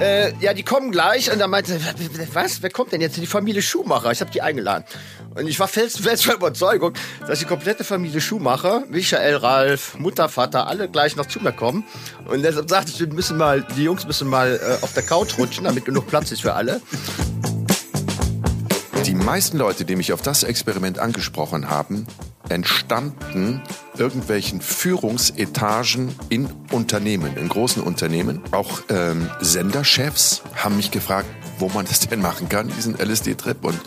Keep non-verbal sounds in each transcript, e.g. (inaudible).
Äh, ja, die kommen gleich und dann meinte, was, wer kommt denn jetzt? Die Familie Schumacher. Ich habe die eingeladen. Und ich war felsenfest (laughs) der Überzeugung, dass die komplette Familie Schumacher, Michael, Ralf, Mutter, Vater, alle gleich noch zu mir kommen. Und deshalb sagte ich, wir müssen mal, die Jungs müssen mal äh, auf der Couch rutschen, damit genug Platz ist für alle. Die meisten Leute, die mich auf das Experiment angesprochen haben, entstammten irgendwelchen Führungsetagen in Unternehmen, in großen Unternehmen. Auch ähm, Senderchefs haben mich gefragt, wo man das denn machen kann, diesen LSD-Trip und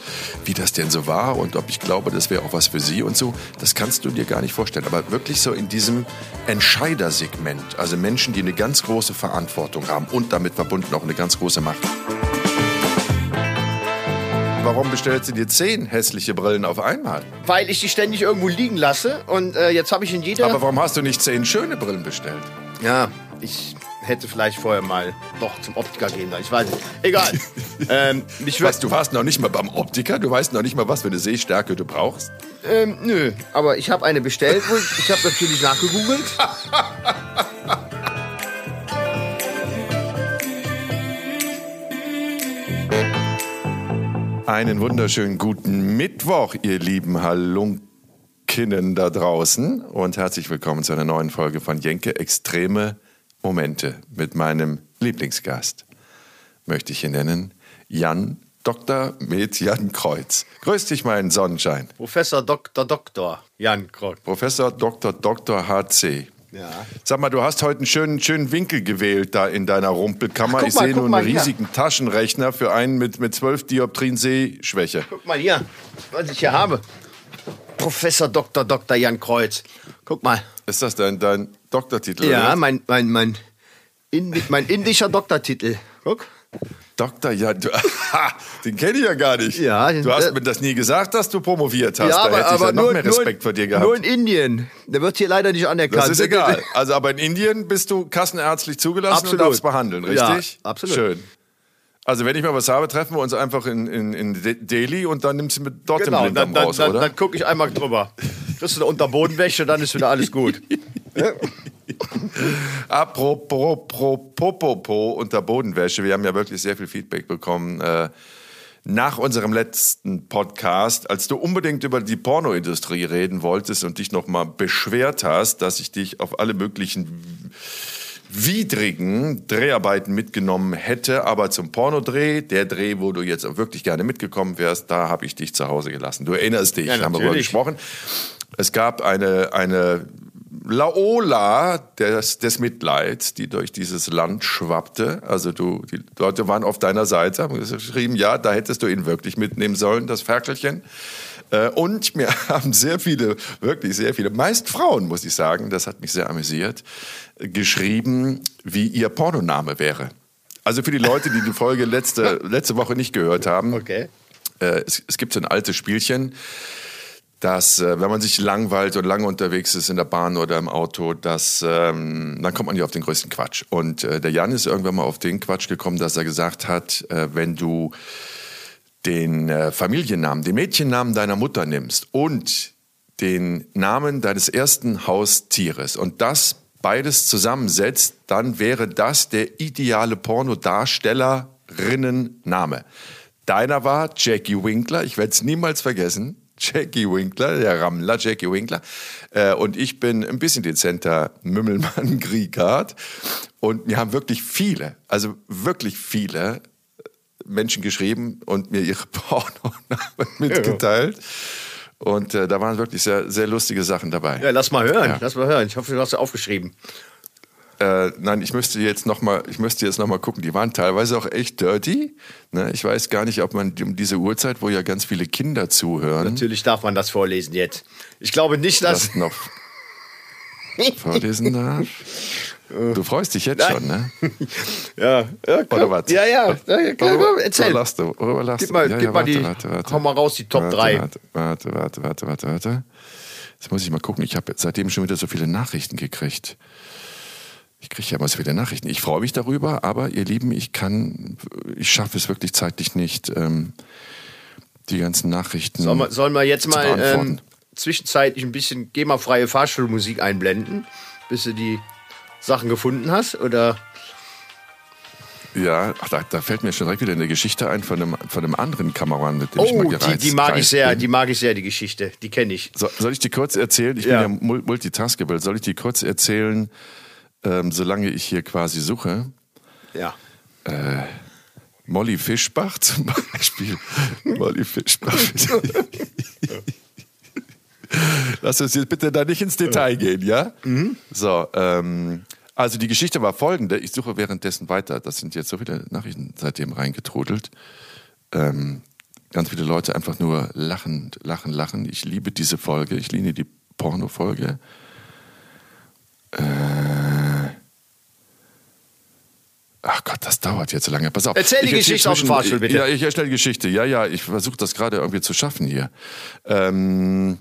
wie das denn so war und ob ich glaube, das wäre auch was für sie und so. Das kannst du dir gar nicht vorstellen. Aber wirklich so in diesem Entscheidersegment, also Menschen, die eine ganz große Verantwortung haben und damit verbunden auch eine ganz große Macht. Warum bestellst du dir zehn hässliche Brillen auf einmal? Weil ich die ständig irgendwo liegen lasse und äh, jetzt habe ich in jeder... Aber warum hast du nicht zehn schöne Brillen bestellt? Ja, ich hätte vielleicht vorher mal doch zum Optiker gehen sollen. Ich weiß nicht. Egal. (laughs) ähm, ich was, du warst noch nicht mal beim Optiker? Du weißt noch nicht mal, was für eine Sehstärke du brauchst? Ähm, nö. Aber ich habe eine bestellt. ich habe natürlich nachgegoogelt. (laughs) Einen wunderschönen guten Mittwoch, ihr lieben Halunkinnen da draußen und herzlich willkommen zu einer neuen Folge von Jenke Extreme Momente mit meinem Lieblingsgast. Möchte ich ihn nennen Jan Dr. Med Jan Kreuz. Grüß dich, mein Sonnenschein. Professor Dr. Dr. Jan Kreuz. Professor Dr. Dr. HC. Ja. Sag mal, du hast heute einen schönen, schönen Winkel gewählt da in deiner Rumpelkammer. Ach, ich sehe nur einen riesigen hier. Taschenrechner für einen mit, mit 12 Dioptrien Sehschwäche. Guck mal hier, was ich hier habe. Professor Dr. Dr. Jan Kreuz. Guck mal. Ist das dein, dein Doktortitel? Ja, mein, mein, mein, mein indischer Doktortitel. Guck. Doktor, ja, du, (laughs) den kenne ich ja gar nicht. Ja, du hast mir das nie gesagt, dass du promoviert hast. Ja, aber, da hätte ich aber ja noch nur, mehr Respekt nur, vor dir gehabt. Nur in Indien. Der wird hier leider nicht anerkannt. Das ist (laughs) egal. Also, aber in Indien bist du kassenärztlich zugelassen Absolut. und darfst behandeln, richtig? Ja, absolut. Schön. Also wenn ich mal was habe, treffen wir uns einfach in, in, in Delhi und dann nimmst du mit dort genau, den Blinddarm dann, raus, dann, oder? Dann, dann gucke ich einmal drüber. Kriegst du eine Unterbodenwäsche, dann ist wieder alles gut. (laughs) (laughs) Apropos Popopo unter Bodenwäsche. Wir haben ja wirklich sehr viel Feedback bekommen äh, nach unserem letzten Podcast, als du unbedingt über die Pornoindustrie reden wolltest und dich nochmal beschwert hast, dass ich dich auf alle möglichen widrigen Dreharbeiten mitgenommen hätte, aber zum Pornodreh, der Dreh, wo du jetzt auch wirklich gerne mitgekommen wärst, da habe ich dich zu Hause gelassen. Du erinnerst dich, Ja, haben wir darüber gesprochen. Es gab eine, eine Laola des, des Mitleids, die durch dieses Land schwappte. Also du, die Leute waren auf deiner Seite, haben geschrieben, ja, da hättest du ihn wirklich mitnehmen sollen, das Ferkelchen. Äh, Und mir (laughs) haben sehr viele, wirklich sehr viele, meist Frauen, muss ich sagen, das hat mich sehr amüsiert, geschrieben, wie ihr Pornoname wäre. Also für die Leute, die die Folge letzte, (laughs) letzte Woche nicht gehört haben, Okay. äh, es, es gibt so ein altes Spielchen, dass äh, wenn man sich langweilt und lange unterwegs ist in der Bahn oder im Auto, dass ähm, dann kommt man ja auf den größten Quatsch. Und äh, der Jan ist irgendwann mal auf den Quatsch gekommen, dass er gesagt hat, äh, wenn du den äh, Familiennamen, den Mädchennamen deiner Mutter nimmst und den Namen deines ersten Haustieres und das beides zusammensetzt, dann wäre das der ideale Pornodarstellerinnenname. Deiner war Jackie Winkler, ich werde es niemals vergessen. Jackie Winkler, der Rammler Jackie Winkler. Äh, und ich bin ein bisschen dezenter Mümmelmann (laughs) Griegard. Und mir haben wirklich viele, also wirklich viele Menschen geschrieben und mir ihre (laughs) Pornonamen mitgeteilt. Und äh, da waren wirklich sehr, sehr lustige Sachen dabei. Ja, lass mal hören. Ja. Lass mal hören. Ich hoffe, du hast sie aufgeschrieben. Äh, nein, ich müsste jetzt noch mal, ich müsste jetzt noch mal gucken. Die waren teilweise auch echt dirty. Ne? Ich weiß gar nicht, ob man um diese Uhrzeit, wo ja ganz viele Kinder zuhören, Natürlich darf man das vorlesen jetzt. Ich glaube nicht, dass. das noch (laughs) vorlesen darf. Du freust dich jetzt Nein. schon, ne? (laughs) ja, ja, komm. Oder was? Ja, ja. ja komm, erzähl. Wo lachst du? Wo lachst Gib mal? Ja, gib ja, mal warte, die. Warte, warte. Hau mal raus, die Top warte, 3. Warte, warte, warte, warte, warte, warte. Jetzt muss ich mal gucken. Ich habe seitdem schon wieder so viele Nachrichten gekriegt. Ich kriege ja immer so viele Nachrichten. Ich freue mich darüber, aber ihr Lieben, ich kann, ich schaffe es wirklich zeitlich nicht, ähm, die ganzen Nachrichten. Sollen wir, sollen wir jetzt mal ähm, zwischenzeitlich ein bisschen GEMA-freie Fahrschulmusik einblenden, bis du die Sachen gefunden hast? Oder Ja, ach, da, da fällt mir schon direkt wieder eine Geschichte ein von einem, von einem anderen Kameramann, mit dem ich mal Oh, die, gereist die mag ich gereist sehr, bin. die mag ich sehr, die Geschichte. Die kenne ich. So, soll ich die kurz erzählen? Ich Ja. bin ja mul- multitaskable. Soll ich die kurz erzählen, ähm, solange ich hier quasi suche? Ja. Molly Fischbach zum Beispiel. (laughs) Molly Fischbach. Lass uns jetzt bitte da nicht ins Detail gehen, ja? So, ähm, also die Geschichte war folgende. Ich suche währenddessen weiter. Das sind jetzt so viele Nachrichten seitdem reingetrudelt. Ähm, ganz viele Leute einfach nur lachen, lachen, lachen. Ich liebe diese Folge. Ich liebe die Porno-Folge. Äh, ach Gott, das dauert jetzt so lange. Pass auf. Erzähl die Ich Geschichte aus dem Fahrstuhl, bitte. Ja, ich erzähle die Geschichte. Ja, ja, ich versuche das gerade irgendwie zu schaffen hier. Ähm,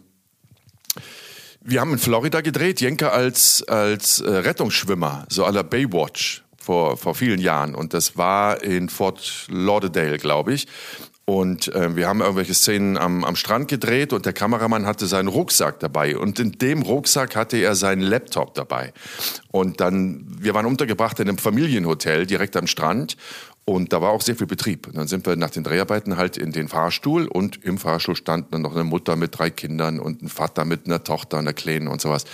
wir haben in Florida gedreht, Jenke als, als äh, Rettungsschwimmer, so à la Baywatch vor, vor vielen Jahren. Und das war in Fort Lauderdale, glaube ich. Und äh, wir haben irgendwelche Szenen am, am Strand gedreht und der Kameramann hatte seinen Rucksack dabei. Und in dem Rucksack hatte er seinen Laptop dabei. Und dann, wir waren untergebracht in einem Familienhotel direkt am Strand. Und da war auch sehr viel Betrieb. Und dann sind wir nach den Dreharbeiten halt in den Fahrstuhl und im Fahrstuhl stand dann noch eine Mutter mit drei Kindern und ein Vater mit einer Tochter, einer Kleinen und sowas.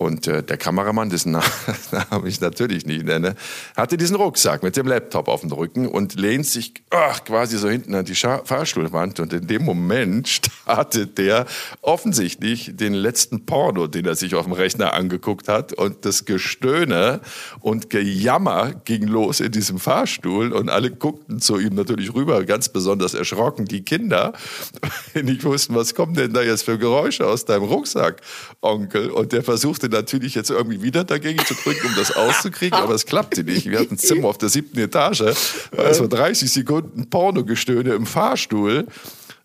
Und äh, der Kameramann, dessen (laughs) Namen ich natürlich nicht nenne, hatte diesen Rucksack mit dem Laptop auf dem Rücken und lehnt sich ach, quasi so hinten an die Scha Fahrstuhlwand. Und in dem Moment (laughs) startet der offensichtlich den letzten Porno, den er sich auf dem Rechner angeguckt hat. Und das Gestöhne und Gejammer ging los in diesem Fahrstuhl. Und alle guckten zu ihm natürlich rüber, ganz besonders erschrocken, die Kinder. Die (laughs) nicht wussten, was kommen denn da jetzt für Geräusche aus deinem Rucksack, Onkel. Und der versuchte natürlich jetzt irgendwie wieder dagegen zu drücken, um das auszukriegen, aber es klappte nicht. Wir hatten ein Zimmer auf der siebten Etage, war so 30 Sekunden Pornogestöhne im Fahrstuhl.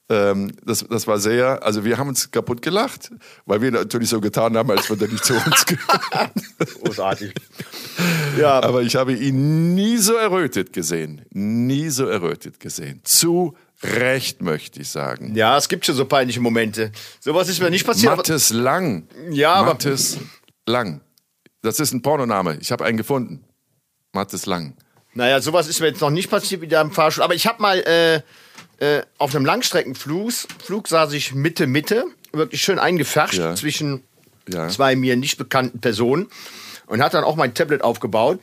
Ähm, das, das war sehr, also wir haben uns kaputt gelacht, weil wir natürlich so getan haben, als würde er nicht zu uns gehören. Großartig. ja, Aber ich habe ihn nie so errötet gesehen. Nie so errötet gesehen. Zu Recht, möchte ich sagen. ja, es gibt schon so peinliche Momente. Sowas ist mir nicht passiert. aber- Mattes Lang. Ja, aber- Mattes Lang. Das ist ein Pornoname. Ich habe einen gefunden. Mattes Lang. Naja, sowas ist mir jetzt noch nicht passiert wie da im Fahrstuhl. Aber ich habe mal äh, äh, auf einem Langstreckenflug Flug saß ich Mitte, Mitte, wirklich schön eingefärscht Ja. zwischen Ja. zwei mir nicht bekannten Personen und hat dann auch mein Tablet aufgebaut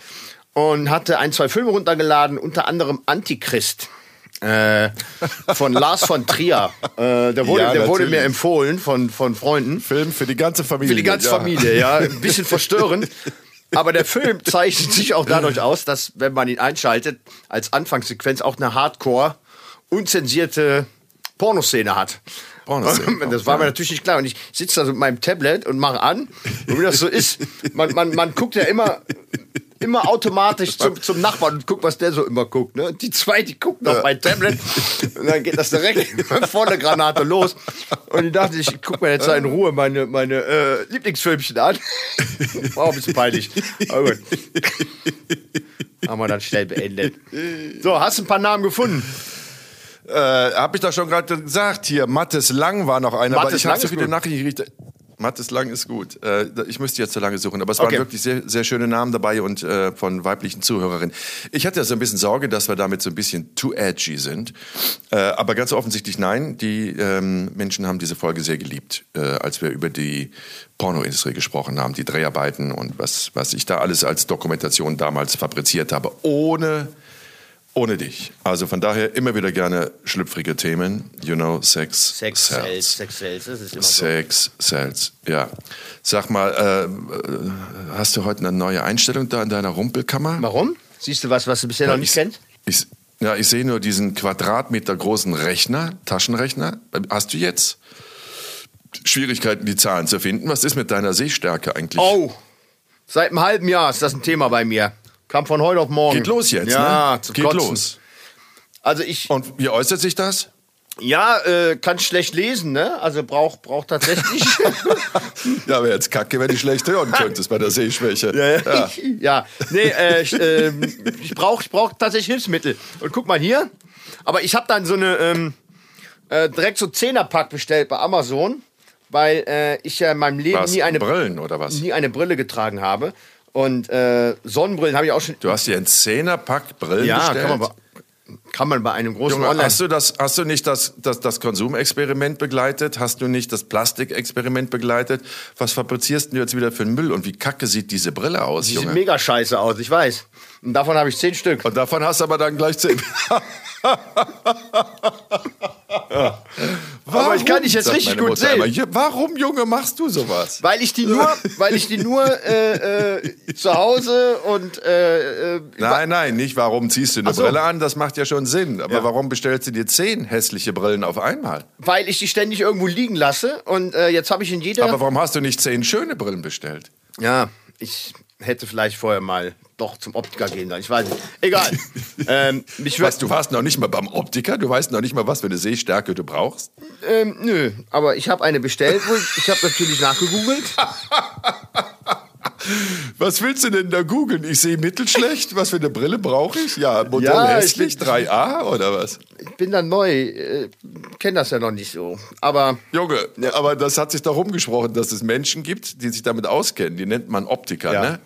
und hatte ein, zwei Filme runtergeladen, unter anderem Antichrist. Äh, von Lars von Trier. Äh, der wurde, Ja, der wurde mir empfohlen von, von Freunden. Film für die ganze Familie. Für die ganze ja. Familie, ja. Ein bisschen verstörend. Aber der Film zeichnet sich auch dadurch aus, dass, wenn man ihn einschaltet, als Anfangssequenz auch eine Hardcore, unzensierte Pornoszene hat. Pornoszene, (laughs) das war mir natürlich nicht klar. Und ich sitze da so mit meinem Tablet und mache an. Und wie das so ist, man, man, man guckt ja immer, immer automatisch zum, zum Nachbarn und guckt, was der so immer guckt. Ne? Die zwei, die gucken auf mein Tablet. Und dann geht das direkt vor der Granate los. Und ich dachte, ich gucke mir jetzt in Ruhe meine, meine äh, Lieblingsfilmchen an. (laughs) War ein bisschen peinlich. Aber gut. Haben wir dann schnell beendet. So, hast du ein paar Namen gefunden? Äh, habe ich doch schon gerade gesagt. Hier, Mattes Lang war noch einer. aber Mattes ich habe so viele. Nachrichten gekriegt. Mattes Lang ist gut. Äh, ich müsste jetzt so lange suchen. Aber es waren Okay. wirklich sehr, sehr schöne Namen dabei und äh, von weiblichen Zuhörerinnen. Ich hatte ja so ein bisschen Sorge, dass wir damit so ein bisschen too edgy sind. Äh, aber ganz offensichtlich nein. Die ähm, Menschen haben diese Folge sehr geliebt, als wir über die Pornoindustrie gesprochen haben, die Dreharbeiten und was, was ich da alles als Dokumentation damals fabriziert habe. Ohne ohne dich. Also von daher immer wieder gerne schlüpfrige Themen. You know, Sex, Sex sells. Sex Cells, das ist immer so. Sex sells. Ja. Sag mal, äh, äh, hast du heute eine neue Einstellung da in deiner Rumpelkammer? Warum? Siehst du was, was du bisher noch nicht ich, kennst? Ich, ja, ich sehe nur diesen Quadratmeter großen Rechner, Taschenrechner. Hast du jetzt Schwierigkeiten, die Zahlen zu finden? Was ist mit deiner Sehstärke eigentlich? Oh, seit einem halben Jahr ist das ein Thema bei mir. Kam von heute auf morgen. Geht los jetzt, ja, ne? Geht Kotzen. los. Also ich, Und wie äußert sich das? ja, äh, kann schlecht lesen, ne? Also braucht braucht tatsächlich. (laughs) Ja, wäre jetzt kacke, wenn du schlecht hören könntest bei der Sehschwäche. ja, ja. (laughs) nee, äh, ich, ähm, ich brauche ich brauch tatsächlich Hilfsmittel. Und guck mal hier. Aber ich habe dann so eine ähm, äh, direkt so Zehnerpack bestellt bei Amazon, weil äh, ich ja in meinem Leben Was? nie eine Brillen oder was? nie eine Brille getragen habe. Und äh, Sonnenbrillen habe ich auch schon. Du hast dir einen Zehnerpack Brillen ja, bestellt? kann man, bei, kann man bei einem großen Junge, Online. hast du das, hast du nicht das, das, das Konsumexperiment begleitet? Hast du nicht das Plastikexperiment begleitet? Was fabrizierst du jetzt wieder für einen Müll? Und wie kacke sieht diese Brille aus, Die sieht mega scheiße aus, ich weiß. Und davon habe ich zehn Stück. Und davon hast du aber dann gleich zehn. (laughs) Aber ich kann dich jetzt richtig gut sehen. immer, "Ja, warum, Junge, machst du sowas? Weil ich die nur, weil ich die nur äh, äh, zu Hause und äh, äh, Nein, nein, nicht warum ziehst du eine so. Brille an, das macht ja schon Sinn. Aber Ja. warum bestellst du dir zehn hässliche Brillen auf einmal? weil ich die ständig irgendwo liegen lasse und äh, jetzt habe ich in jeder. Aber warum hast du nicht zehn schöne Brillen bestellt? ja, ich hätte vielleicht vorher mal doch zum Optiker gehen sollen. Ich weiß nicht. Egal. (laughs) ähm, mich Was, du warst noch nicht mal beim Optiker? Du weißt noch nicht mal, was für eine Sehstärke du brauchst? ähm, nö, aber ich habe eine bestellt. Ich habe natürlich nachgegoogelt. (laughs) Was willst du denn da googeln? Ich sehe mittelschlecht. Was für eine Brille brauche ich? Ja, Modell Ja, hässlich, ich- 3A oder was? Ich bin da neu, äh, kenne das ja noch nicht so. Aber Junge, aber das hat sich doch rumgesprochen, dass es Menschen gibt, die sich damit auskennen. Die nennt man Optiker, Ja. ne?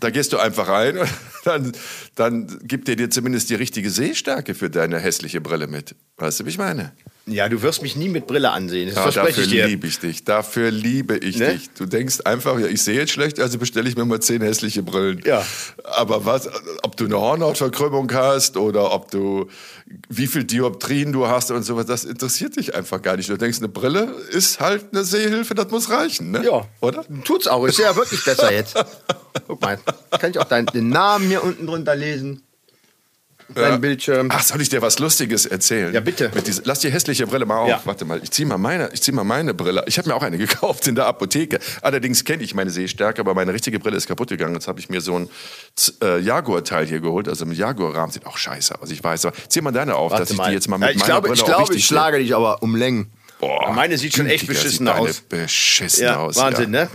Da gehst du einfach rein und (laughs) dann, dann gibt er dir zumindest die richtige Sehstärke für deine hässliche Brille mit. Weißt du, wie ich meine? Ja, du wirst mich nie mit Brille ansehen. Das Ja, verspreche dafür ich dir. liebe ich dich. Dafür liebe ich Ne? dich. Du denkst einfach, ja, ich sehe jetzt schlecht, also bestelle ich mir mal zehn hässliche Brillen. Ja. Aber was, ob du eine Hornhautverkrümmung hast oder ob du, wie viel Dioptrien du hast und sowas, das interessiert dich einfach gar nicht. Du denkst, eine Brille ist halt eine Sehhilfe, das muss reichen, ne? Ja. Oder? Tut's auch. Ist ja wirklich besser jetzt. Guck mal. Kann ich auch deinen Namen hier unten drunter lesen? Dein Bildschirm. Ach, soll ich dir was Lustiges erzählen? Ja, bitte. Mit diese, lass die hässliche Brille mal auf. Ja. Warte mal, ich zieh mal meine, ich zieh mal meine Brille. Ich habe mir auch eine gekauft in der Apotheke. Allerdings kenne ich meine Sehstärke, aber meine richtige Brille ist kaputt gegangen. Jetzt habe ich mir so ein äh, Jaguar-Teil hier geholt. Also ein Jaguar-Rahmen sieht auch scheiße aus. Ich weiß. Aber zieh mal deine auf, dass ich die jetzt mal mit Ja, ich meiner glaube, Brille ich glaube, ich schlage dich aber um Längen. Boah, meine sieht schon echt beschissen aus. Beschissen Ja, aus. Wahnsinn, ja. ne?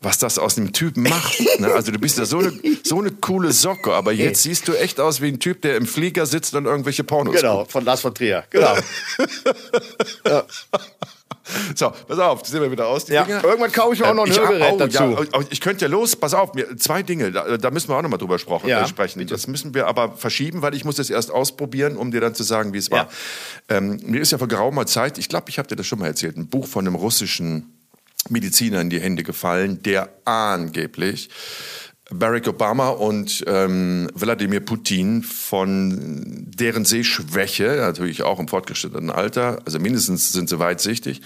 Was das aus dem Typen macht. ne? Also du bist ja so eine, so eine coole Socke, aber jetzt siehst du echt aus wie ein Typ, der im Flieger sitzt und irgendwelche Pornos Genau, von Lars von Trier. Genau. (laughs) So, pass auf, sehen wir wieder aus. Ja, irgendwann kaufe ich mir auch noch ein ich, Hörgerät oh, dazu. Ja, oh, ich könnte ja los, pass auf, mir, zwei Dinge, da, da müssen wir auch nochmal drüber sprechen, Ja, äh, sprechen. Das müssen wir aber verschieben, weil ich muss das erst ausprobieren, um dir dann zu sagen, wie es war. Ähm, mir ist ja vor geraumer Zeit, ich glaube, ich habe dir das schon mal erzählt, ein Buch von einem russischen Mediziner in die Hände gefallen, der angeblich Barack Obama und ähm, Wladimir Putin von deren Sehschwäche, natürlich auch im fortgeschrittenen Alter, also mindestens sind sie weitsichtig,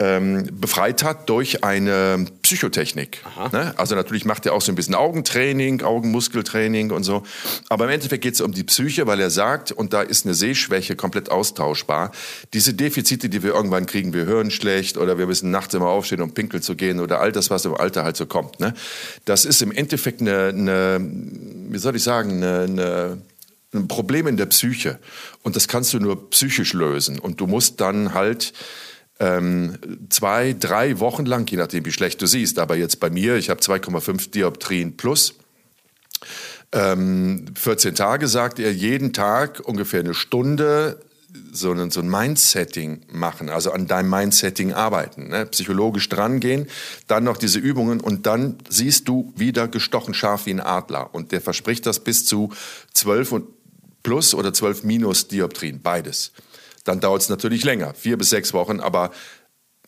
ähm, befreit hat durch eine Psychotechnik. Ne? Also natürlich macht er auch so ein bisschen Augentraining, Augenmuskeltraining und so. Aber im Endeffekt geht es um die Psyche, weil er sagt, und da ist eine Sehschwäche komplett austauschbar. Diese Defizite, die wir irgendwann kriegen, wir hören schlecht oder wir müssen nachts immer aufstehen, um pinkeln zu gehen oder all das, was im Alter halt so kommt. Ne? Das ist im Endeffekt eine, eine wie soll ich sagen, eine, eine ein Problem in der Psyche. Und das kannst du nur psychisch lösen. Und du musst dann halt ähm, zwei, drei Wochen lang, je nachdem, wie schlecht du siehst, aber jetzt bei mir, ich habe 2,5 Dioptrien plus, ähm, 14 Tage, sagt er, jeden Tag ungefähr eine Stunde so ein, so ein Mindsetting machen, also an deinem Mindsetting arbeiten, ne? psychologisch drangehen, dann noch diese Übungen und dann siehst du wieder gestochen scharf wie ein Adler. Und der verspricht das bis zu 12 und plus oder 12 minus Dioptrien, beides. Dann dauert es natürlich länger, vier bis sechs Wochen, aber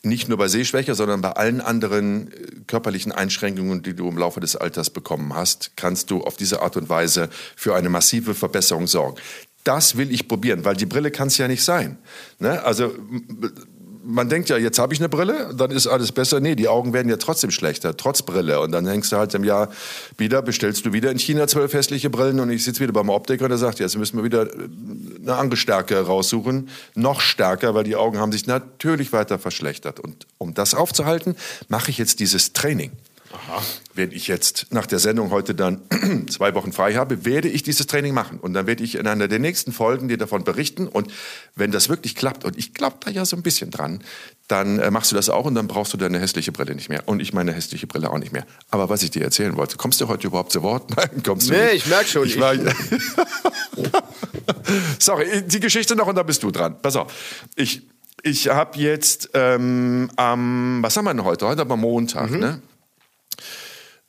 nicht nur bei Sehschwäche, sondern bei allen anderen äh, körperlichen Einschränkungen, die du im Laufe des Alters bekommen hast, kannst du auf diese Art und Weise für eine massive Verbesserung sorgen. Das will ich probieren, weil die Brille kann es ja nicht sein. Ne? Also man denkt ja, jetzt habe ich eine Brille, dann ist alles besser. Nee, die Augen werden ja trotzdem schlechter, trotz Brille. Und dann hängst du halt im Jahr wieder, bestellst du wieder in China zwölf hässliche Brillen und ich sitze wieder beim Optiker und er sagt, jetzt müssen wir wieder äh, eine andere Stärke raussuchen. Noch stärker, weil die Augen haben sich natürlich weiter verschlechtert. Und um das aufzuhalten, mache ich jetzt dieses Training. Wenn ich jetzt nach der Sendung heute dann (clears throat) zwei Wochen frei habe, werde ich dieses Training machen. Und dann werde ich in einer der nächsten Folgen dir davon berichten. Und wenn das wirklich klappt, und ich glaube da ja so ein bisschen dran, dann äh, machst du das auch und dann brauchst du deine hässliche Brille nicht mehr. Und ich meine hässliche Brille auch nicht mehr. Aber was ich dir erzählen wollte, kommst du heute überhaupt zu Wort? (laughs) Nein, kommst du Nee, nicht. ich merk schon, Ich war, (laughs) Sorry, die Geschichte noch und dann bist du dran. Pass auf. Ich, ich habe jetzt ähm, am, was haben wir denn heute? Heute haben wir Montag, ne?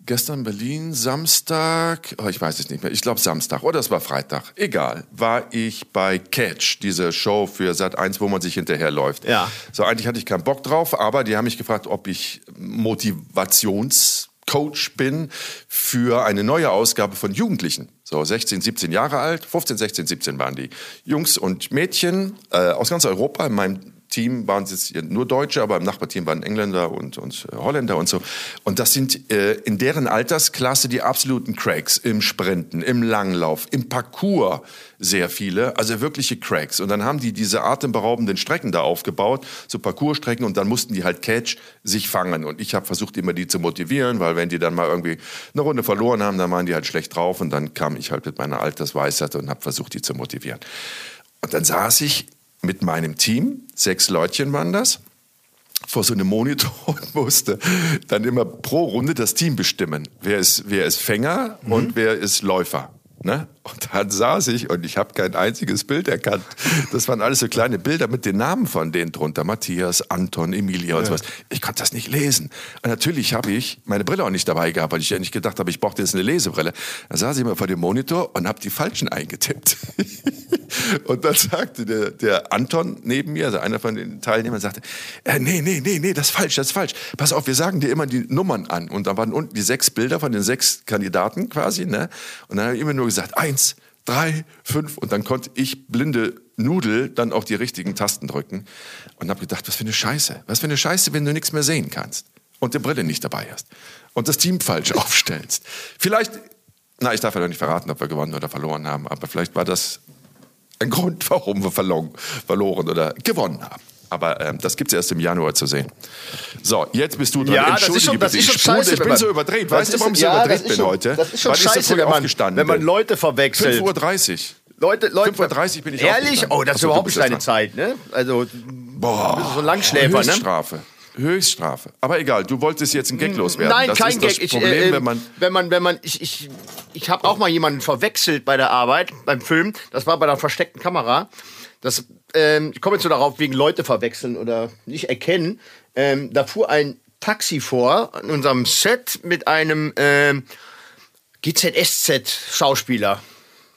Gestern Berlin, Samstag, oh, ich weiß es nicht mehr, ich glaube Samstag oder es war Freitag, egal, war ich bei Catch, diese Show für Sat 1, wo man sich hinterherläuft. Ja. So, eigentlich hatte ich keinen Bock drauf, aber die haben mich gefragt, ob ich Motivations Coach bin für eine neue Ausgabe von Jugendlichen. So 16, 17 Jahre alt, 15, 16, 17 waren die Jungs und Mädchen äh, aus ganz Europa. In meinem Team waren jetzt nur Deutsche, aber im Nachbarteam waren Engländer und, und äh, Holländer und so. Und das sind äh, in deren Altersklasse die absoluten Cracks im Sprinten, im Langlauf, im Parcours sehr viele, also wirkliche Cracks. Und dann haben die diese atemberaubenden Strecken da aufgebaut, so Parcoursstrecken, und dann mussten die halt Catch sich fangen. Und ich habe versucht, immer die zu motivieren, weil wenn die dann mal irgendwie eine Runde verloren haben, dann waren die halt schlecht drauf. Und dann kam ich halt mit meiner Altersweisheit und habe versucht, die zu motivieren. Und dann saß ich mit meinem Team, sechs Leutchen waren das, vor so einem Monitor und (laughs) musste dann immer pro Runde das Team bestimmen. Wer ist, wer ist Fänger mhm. und wer ist Läufer. Ne? Und dann saß ich und ich habe kein einziges Bild erkannt. Das waren alles so kleine Bilder mit den Namen von denen drunter. Matthias, Anton, Emilia und ja. sowas. Ich konnte das nicht lesen. Und natürlich habe ich meine Brille auch nicht dabei gehabt, weil ich ja nicht gedacht habe, ich brauchte jetzt eine Lesebrille. Dann saß ich immer vor dem Monitor und habe die falschen eingetippt. (laughs) und dann sagte der, der Anton neben mir, also einer von den Teilnehmern, sagte, äh, nee, nee, nee, nee, das ist falsch, das ist falsch. Pass auf, wir sagen dir immer die Nummern an. Und da waren unten die sechs Bilder von den sechs Kandidaten quasi. Ne? Und dann habe ich immer nur gesagt, eins, drei, fünf und dann konnte ich blinde Nudel dann auch die richtigen Tasten drücken und habe gedacht, was für eine Scheiße, was für eine Scheiße, wenn du nichts mehr sehen kannst und die Brille nicht dabei hast und das Team falsch (laughs) aufstellst. Vielleicht, na, ich darf ja nicht verraten, ob wir gewonnen oder verloren haben, aber vielleicht war das ein Grund, warum wir verloren oder gewonnen haben. Aber ähm, das gibt es erst im Januar zu sehen. So, jetzt bist du dran. Ja, das ist schon, das ist schon scheiße. Ich bin so überdreht. Weißt du, warum ich ja, so überdreht bin schon, heute? Das ist schon Weil scheiße, wenn man, wenn man Leute verwechselt. 5.30 Uhr. Leute, Leute, 5.30 Uhr bin ich Ehrlich? Oh, das ist überhaupt nicht deine Zeit, ne? Also, Boah, du so ein Langschläfer, ne? Höchststrafe. Höchststrafe. Aber egal, du wolltest jetzt ein Gag loswerden. Nein, das kein Gag. Das ich, Problem, äh, wenn man wenn man, wenn man, ich, ich, ich habe auch mal jemanden verwechselt bei der Arbeit, beim Film. Das war bei der versteckten Kamera. Das, ähm, ich komme jetzt nur darauf, wegen Leute verwechseln oder nicht erkennen. Ähm, da fuhr ein Taxi vor an unserem Set mit einem ähm, GZSZ-Schauspieler.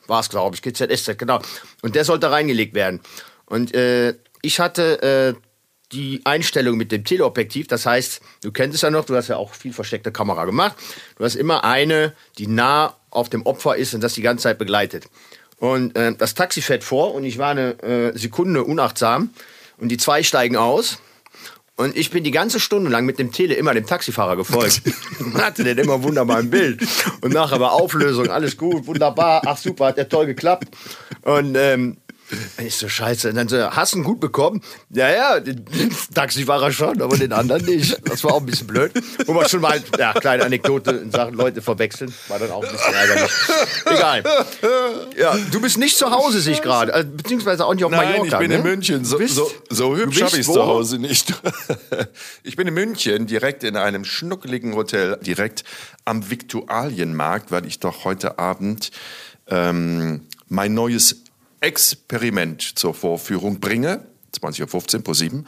War es, glaube ich, GZSZ, genau. Und der sollte reingelegt werden. Und äh, ich hatte äh, die Einstellung mit dem Teleobjektiv. Das heißt, du kennst es ja noch, du hast ja auch viel versteckte Kamera gemacht. Du hast immer eine, die nah auf dem Opfer ist und das die ganze Zeit begleitet. Und äh, das Taxi fährt vor und ich war eine äh, Sekunde unachtsam und die zwei steigen aus. Und ich bin die ganze Stunde lang mit dem Tele immer dem Taxifahrer gefolgt. (laughs) und hatte den immer wunderbar im Bild. Und nachher war Auflösung, alles gut, wunderbar, ach super, hat der toll geklappt. Und ähm, ich so, scheiße. Und dann so, hast du ihn gut bekommen? Ja, ja, den Taxifahrer schon, aber den anderen nicht. Das war auch ein bisschen blöd. Wo man schon mal, ja, kleine Anekdote in Sachen Leute verwechseln, war dann auch ein bisschen ärgerlich. Egal. Ja, du bist nicht zu Hause, sich gerade. Also, beziehungsweise auch nicht auf Nein, Mallorca. ich bin ne? in München. So, bist- so, so hübsch habe ich wo? zu Hause nicht. (laughs) ich bin in München, direkt in einem schnuckeligen Hotel, direkt am Viktualienmarkt, weil ich doch heute Abend ähm, mein neues Experiment zur Vorführung bringe. 20.15 Uhr pro 7.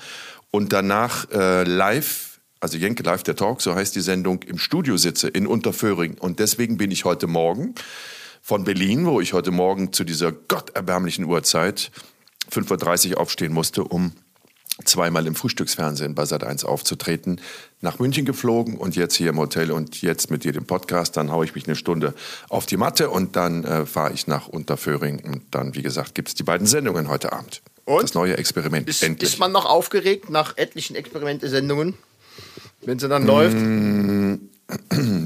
Und danach äh, live, also Jenke Live der Talk, so heißt die Sendung, im Studio sitze in Unterföhring. Und deswegen bin ich heute Morgen von Berlin, wo ich heute Morgen zu dieser gotterbärmlichen Uhrzeit 5.30 Uhr aufstehen musste, um zweimal im Frühstücksfernsehen bei Sat1 aufzutreten, nach München geflogen und jetzt hier im Hotel und jetzt mit dir dem Podcast. Dann haue ich mich eine Stunde auf die Matte und dann äh, fahre ich nach Unterföhring und dann, wie gesagt, gibt es die beiden Sendungen heute Abend. Und? Das neue Experiment. Ist, Endlich. ist man noch aufgeregt nach etlichen Experimente-Sendungen? Wenn sie dann läuft? (clears throat)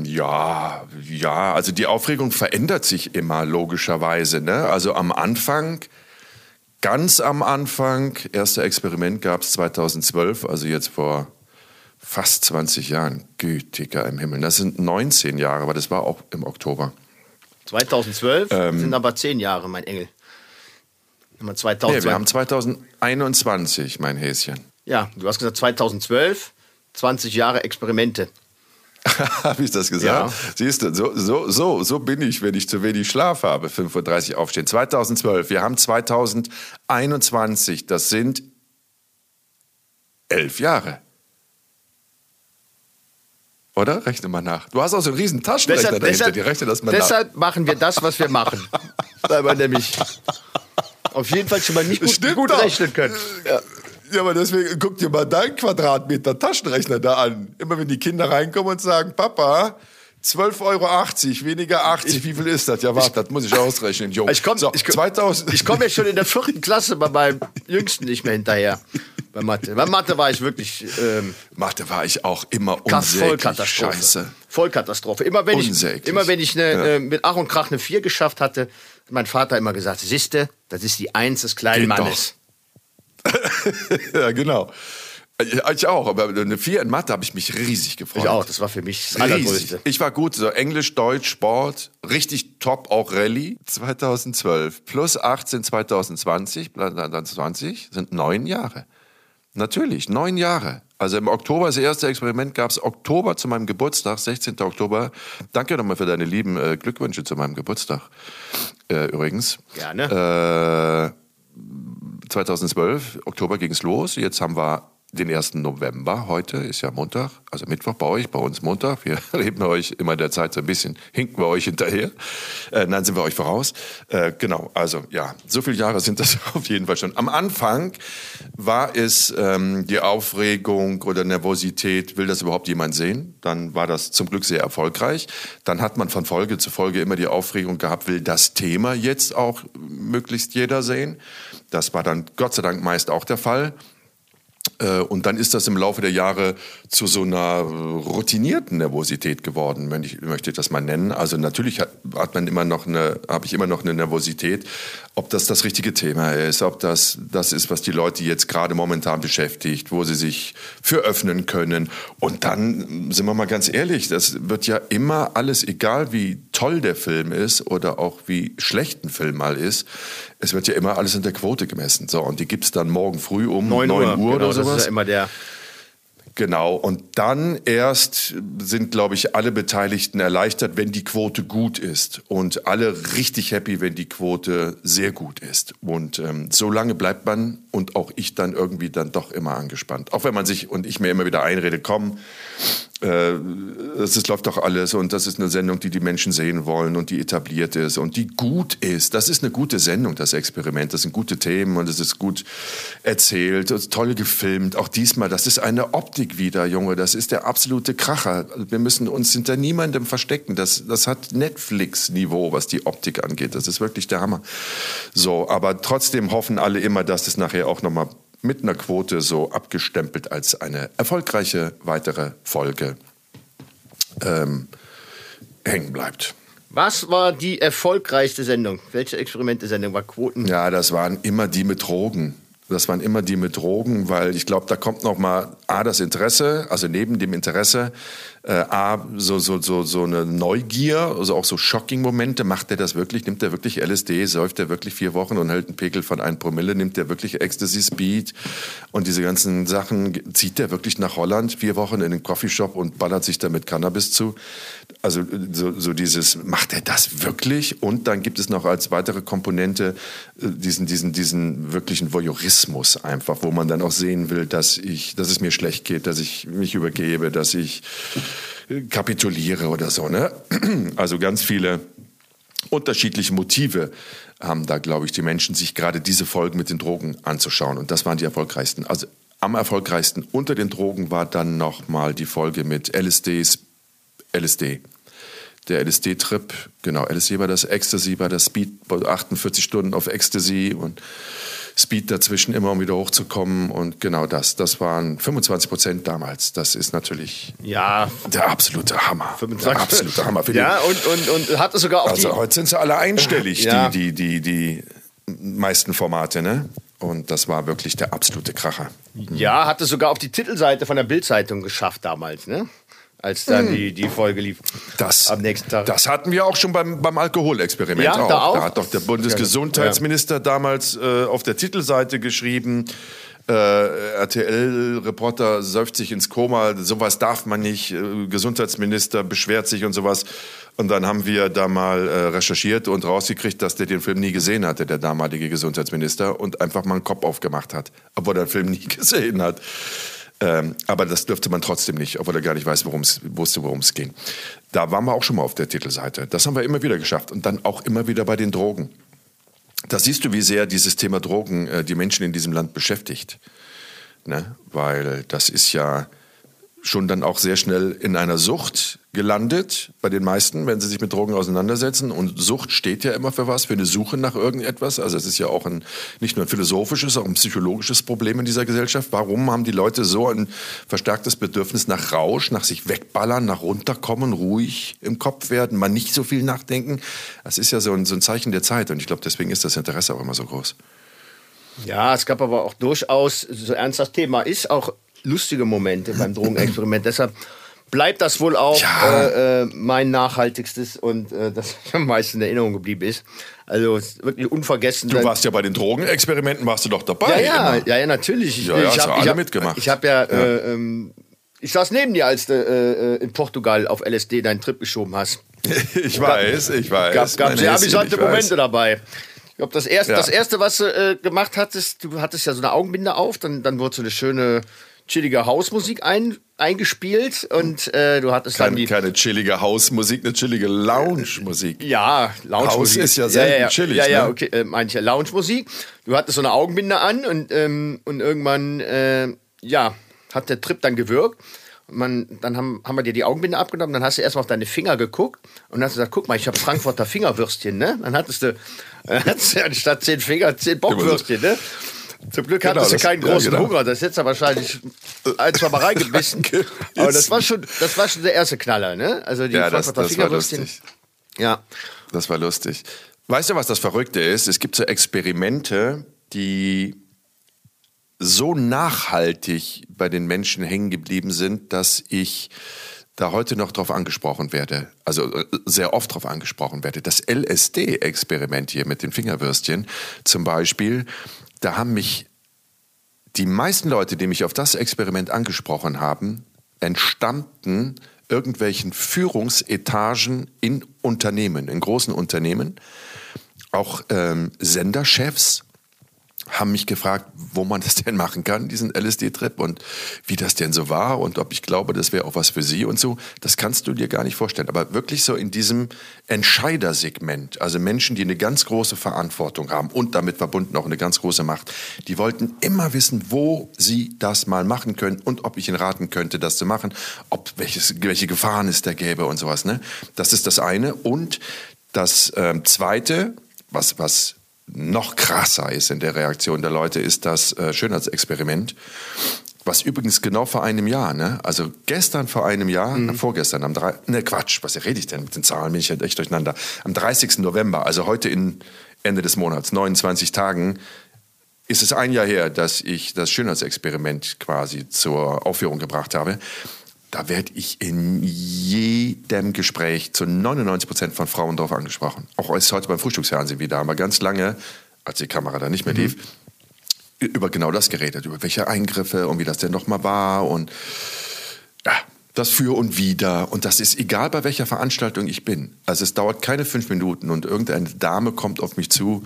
Ja, ja, also die Aufregung verändert sich immer logischerweise. Ne? Also am Anfang, ganz am Anfang, erste Experiment gab es 2012, also jetzt vor fast 20 Jahren. Gütiger im Himmel. Das sind 19 Jahre, aber das war auch im Oktober. 2012 Ähm. sind aber zehn Jahre, mein Engel. Man Nee, 2012 wir haben 2021, mein Häschen. ja, du hast gesagt 2012, 20 Jahre Experimente. (laughs) Habe ich das gesagt? Ja. Siehst du, so, so, so, so bin ich, wenn ich zu wenig Schlaf habe. 5.30 Uhr aufstehen. 2012, wir haben 2021, das sind elf Jahre. Oder? Rechne mal nach. Du hast auch so einen riesen Taschenrechner Deshalb, dahinter. deshalb, Die rechne das mal deshalb machen wir das, was wir machen. (laughs) Weil wir nämlich auf jeden Fall schon mal nicht gut, gut rechnen können. Ja. nach. Ja, aber deswegen guck dir mal deinen Quadratmeter Taschenrechner da an. Immer wenn die Kinder reinkommen und sagen, Papa, 12,80 Euro, weniger 80, wie viel ist das? Ja, warte, das muss ich ausrechnen, Junge. Ich komme so, ich, komm- 2000. ich komm ja schon in der vierten Klasse bei meinem Jüngsten nicht mehr hinterher. (laughs) Bei Mathe. Bei Mathe war ich wirklich ähm, Mathe war ich auch immer unsäglich. Vollkatastrophe. Scheiße. Vollkatastrophe. Immer wenn ich, Unsäglich. immer wenn ich eine, Ja. äh, mit Ach und Krach eine 4 geschafft hatte, hat mein Vater immer gesagt, siehste, das ist die Eins des kleinen Geht. Mannes. (laughs) ja, genau. Ich auch, aber eine 4 in Mathe habe ich mich riesig gefreut. Ich auch, das war für mich das. Allergrößte. Ich war gut, so Englisch, Deutsch, Sport, richtig top, auch Rallye. 2012 plus 18 2020, dann 20 sind neun Jahre. Natürlich, neun Jahre. Also im Oktober, das erste Experiment gab es Oktober zu meinem Geburtstag, 16. Oktober. Danke nochmal für deine lieben äh, Glückwünsche zu meinem Geburtstag. Äh, übrigens. Gerne. Äh, 2012, Oktober ging es los. Jetzt haben wir den 1. November. Heute ist ja Montag, also Mittwoch bei euch, bei uns Montag. Wir (laughs) leben euch immer der Zeit so ein bisschen, hinken wir euch hinterher. Äh, nein, sind wir euch voraus. Äh, genau, also ja, so viele Jahre sind das (laughs) auf jeden Fall schon. Am Anfang war es ähm, die Aufregung oder Nervosität, will das überhaupt jemand sehen? Dann war das zum Glück sehr erfolgreich. Dann hat man von Folge zu Folge immer die Aufregung gehabt, will das Thema jetzt auch möglichst jeder sehen? Das war dann Gott sei Dank meist auch der Fall. Äh, Und dann ist das im Laufe der Jahre zu so einer routinierten Nervosität geworden, wenn ich möchte ich das mal nennen. Also natürlich hat, hat man immer noch eine, habe ich immer noch eine Nervosität, ob das das richtige Thema ist, ob das das ist, was die Leute jetzt gerade momentan beschäftigt, wo sie sich für öffnen können. Und dann sind wir mal ganz ehrlich, das wird ja immer alles, egal wie toll der Film ist oder auch wie schlecht ein Film mal ist, es wird ja immer alles in der Quote gemessen. So, und die gibt es dann morgen früh um 9 Uhr, genau, oder Das sowas. ist ja immer der. Genau, und dann erst sind, glaube ich, alle Beteiligten erleichtert, wenn die Quote gut ist. Und alle richtig happy, wenn die Quote sehr gut ist. Und ähm, so lange bleibt man und auch ich dann irgendwie dann doch immer angespannt. Auch wenn man sich und ich mir immer wieder einrede, komm, es es läuft doch alles und das ist eine Sendung, die die Menschen sehen wollen und die etabliert ist und die gut ist. Das ist eine gute Sendung, das Experiment. Das sind gute Themen und es ist gut erzählt, ist toll gefilmt. Auch diesmal, das ist eine Optik wieder, Junge. Das ist der absolute Kracher. Wir müssen uns hinter niemandem verstecken. Das, das hat Netflix-Niveau, was die Optik angeht. Das ist wirklich der Hammer. So, aber trotzdem hoffen alle immer, dass es nachher auch nochmal mit einer Quote so abgestempelt als eine erfolgreiche weitere Folge ähm, hängen bleibt. Was war die erfolgreichste Sendung? Welche Experimente-Sendung war Quoten? Ja, das waren immer die mit Drogen. Das waren immer die mit Drogen, weil ich glaube, da kommt noch mal a das Interesse, also neben dem Interesse, äh, a so so so so eine Neugier, also auch so Shocking-Momente. Macht er das wirklich? Nimmt er wirklich LSD? Säuft er wirklich vier Wochen und hält einen Pegel von ein Promille? Nimmt er wirklich Ecstasy Speed und diese ganzen Sachen? Zieht er wirklich nach Holland vier Wochen in den Coffeeshop und ballert sich damit Cannabis zu? Also so, so dieses, macht er das wirklich? Und dann gibt es noch als weitere Komponente äh, diesen, diesen, diesen wirklichen Voyeurismus einfach, wo man dann auch sehen will, dass ich, dass es mir schlecht geht, dass ich mich übergebe, dass ich kapituliere oder so. Ne? (clears throat) Also ganz viele unterschiedliche Motive haben da, glaube ich, die Menschen, sich gerade diese Folgen mit den Drogen anzuschauen. Und das waren die erfolgreichsten. Also am erfolgreichsten unter den Drogen war dann nochmal die Folge mit LSDs, LSD. Der LSD-Trip, genau, LSD war das, Ecstasy war das Speed, 48 Stunden auf Ecstasy und Speed dazwischen immer, um wieder hochzukommen. Und genau das, das waren 25 Prozent damals. Das ist natürlich Ja, der absolute Hammer. 25. Der absolute Hammer. Für ja und, und, und hatte sogar auch also heute sind sie alle einstellig, Ja. die, die, die, die meisten Formate, ne? Und das war wirklich der absolute Kracher. Ja, hatte sogar auf die Titelseite von der Bildzeitung geschafft damals, ne? Als dann die, die Folge lief. Das, Am nächsten Tag. das hatten wir auch schon beim, beim Alkoholexperiment. Ja, auch. da auch? hat doch der Bundesgesundheitsminister damals äh, auf der Titelseite geschrieben, äh, RTL-Reporter säuft sich ins Koma, sowas darf man nicht, äh, Gesundheitsminister beschwert sich und sowas. Und dann haben wir da mal äh, recherchiert und rausgekriegt, dass der den Film nie gesehen hatte, der damalige Gesundheitsminister, und einfach mal einen Kopf aufgemacht hat, obwohl er den Film nie (laughs) gesehen hat. Ähm, aber das dürfte man trotzdem nicht, obwohl er gar nicht weiß, worum es wusste, worum es ging. Da waren wir auch schon mal auf der Titelseite. Das haben wir immer wieder geschafft. Und dann auch immer wieder bei den Drogen. Da siehst du, wie sehr dieses Thema Drogen äh, die Menschen in diesem Land beschäftigt. Ne? Weil das ist ja schon dann auch sehr schnell in einer Sucht gelandet, bei den meisten, wenn sie sich mit Drogen auseinandersetzen. Und Sucht steht ja immer für was, für eine Suche nach irgendetwas. Also es ist ja auch ein, nicht nur ein philosophisches, auch ein psychologisches Problem in dieser Gesellschaft. Warum haben die Leute so ein verstärktes Bedürfnis nach Rausch, nach sich wegballern, nach runterkommen, ruhig im Kopf werden, mal nicht so viel nachdenken? Das ist ja so ein, so ein Zeichen der Zeit. Und ich glaube, deswegen ist das Interesse auch immer so groß. Ja, es gab aber auch durchaus, so ernst das Thema ist, auch lustige Momente beim Drogenexperiment. Deshalb bleibt das wohl auch ja. äh, äh, mein nachhaltigstes und äh, das am meisten in Erinnerung geblieben ist. Also wirklich unvergessen. Du warst ja bei den Drogenexperimenten, warst du doch dabei. Ja, ja, ja, ja, natürlich. Ich, ja, ja, ich habe hab, mitgemacht. Ich habe ja. Äh, ähm, ich saß neben dir, als du äh, in Portugal auf LSD deinen Trip geschoben hast. (laughs) ich weiß, ich weiß. Gab, gab sehr amüsante Momente dabei. Ich glaube, das erste, das erste, was du äh, gemacht hattest, du hattest ja so eine Augenbinde auf, dann, dann wurde so eine schöne chillige Hausmusik ein, eingespielt und äh, du hattest Kein, dann die keine chillige Hausmusik, eine chillige Lounge-Musik. Ja, Lounge-Musik. Haus ist ja selten ja, ja, chillig. Ja, ja, ne? okay, äh, meine ich ja Lounge-Musik. Du hattest so eine Augenbinde an und, ähm, und irgendwann, äh, ja, hat der Trip dann gewirkt. Man, dann haben, haben wir dir die Augenbinde abgenommen, dann hast du erstmal auf deine Finger geguckt und hast gesagt, guck mal, ich habe Frankfurter Fingerwürstchen, ne? Dann hattest du, (laughs) äh, hattest du anstatt zehn Finger zehn Bockwürstchen, ne? Zum Glück genau, hattest du keinen großen genau. Hunger. Das hättest du wahrscheinlich ein, zwei Mal reingebissen. (laughs) Aber das war schon, das war schon der erste Knaller, ne? Also die ja, das, das war lustig. Ja. Das war lustig. Weißt du, was das Verrückte ist? Es gibt so Experimente, die so nachhaltig bei den Menschen hängen geblieben sind, dass ich da heute noch drauf angesprochen werde, also äh, sehr oft drauf angesprochen werde. Das LSD-Experiment hier mit den Fingerwürstchen zum Beispiel, da haben mich die meisten Leute, die mich auf das Experiment angesprochen haben, entstammten irgendwelchen Führungsetagen in Unternehmen, in großen Unternehmen, auch ähm, Senderchefs, haben mich gefragt, wo man das denn machen kann, diesen LSD-Trip und wie das denn so war und ob ich glaube, das wäre auch was für sie und so. Das kannst du dir gar nicht vorstellen. Aber wirklich so in diesem Entscheidersegment, also Menschen, die eine ganz große Verantwortung haben und damit verbunden auch eine ganz große Macht, die wollten immer wissen, wo sie das mal machen können und ob ich ihnen raten könnte, das zu machen, ob welches, welche Gefahren es da gäbe und sowas. Ne? Das ist das eine. Und das ähm, zweite, was, was noch krasser ist in der Reaktion der Leute, ist das äh, Schönheitsexperiment. Was übrigens genau vor einem Jahr, ne? Also gestern vor einem Jahr, mhm. vorgestern am 3. Ne, Quatsch, was rede ich denn mit den Zahlen? Bin ich ja echt durcheinander. Am 30. November, also heute in Ende des Monats, 29 Tagen, ist es ein Jahr her, dass ich das Schönheitsexperiment quasi zur Aufführung gebracht habe. Da werde ich in jedem Gespräch zu 99 Prozent von Frauen darauf angesprochen. Auch als heute beim Frühstücksfernsehen wieder haben wir ganz lange, als die Kamera da nicht mehr lief, mhm. über genau das geredet, über welche Eingriffe und wie das denn nochmal war und ja, das für und wieder. Und das ist egal, bei welcher Veranstaltung ich bin. Also es dauert keine fünf Minuten und irgendeine Dame kommt auf mich zu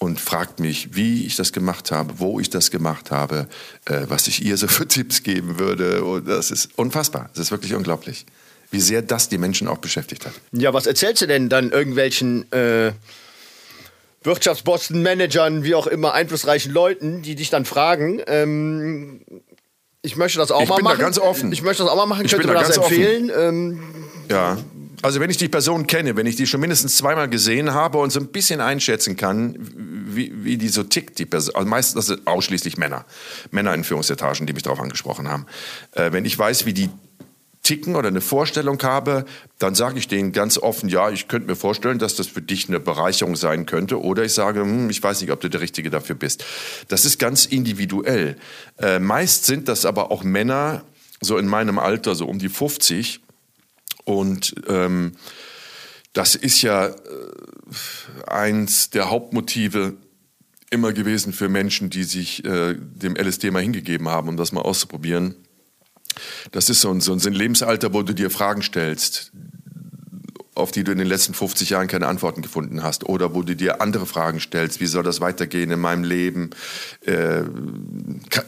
und fragt mich, wie ich das gemacht habe, wo ich das gemacht habe, äh, was ich ihr so für Tipps geben würde. Und das ist unfassbar. Das ist wirklich unglaublich, wie sehr das die Menschen auch beschäftigt hat. Ja, was erzählst du denn dann irgendwelchen äh, Wirtschaftsbossen, Managern, wie auch immer, einflussreichen Leuten, die dich dann fragen? Ähm, ich möchte das auch ich mal machen. Ich bin da ganz offen. Ich möchte das auch mal machen. Ich Könnte bin mir das empfehlen? Ähm, ja. Also wenn ich die Person kenne, wenn ich die schon mindestens zweimal gesehen habe und so ein bisschen einschätzen kann, wie, wie die so tickt, die Person, also meistens das sind ausschließlich Männer, Männer in Führungsetagen, die mich darauf angesprochen haben. Äh, wenn ich weiß, wie die ticken oder eine Vorstellung habe, dann sage ich denen ganz offen, ja, ich könnte mir vorstellen, dass das für dich eine Bereicherung sein könnte. Oder ich sage, hm, ich weiß nicht, ob du der Richtige dafür bist. Das ist ganz individuell. Äh, meist sind das aber auch Männer, so in meinem Alter, so um die 50, und ähm, das ist ja äh, eins der Hauptmotive immer gewesen für Menschen, die sich äh, dem LSD mal hingegeben haben, um das mal auszuprobieren. Das ist so ein, so ein Lebensalter, wo du dir Fragen stellst, auf die du in den letzten 50 Jahren keine Antworten gefunden hast oder wo du dir andere Fragen stellst. Wie soll das weitergehen in meinem Leben? Äh,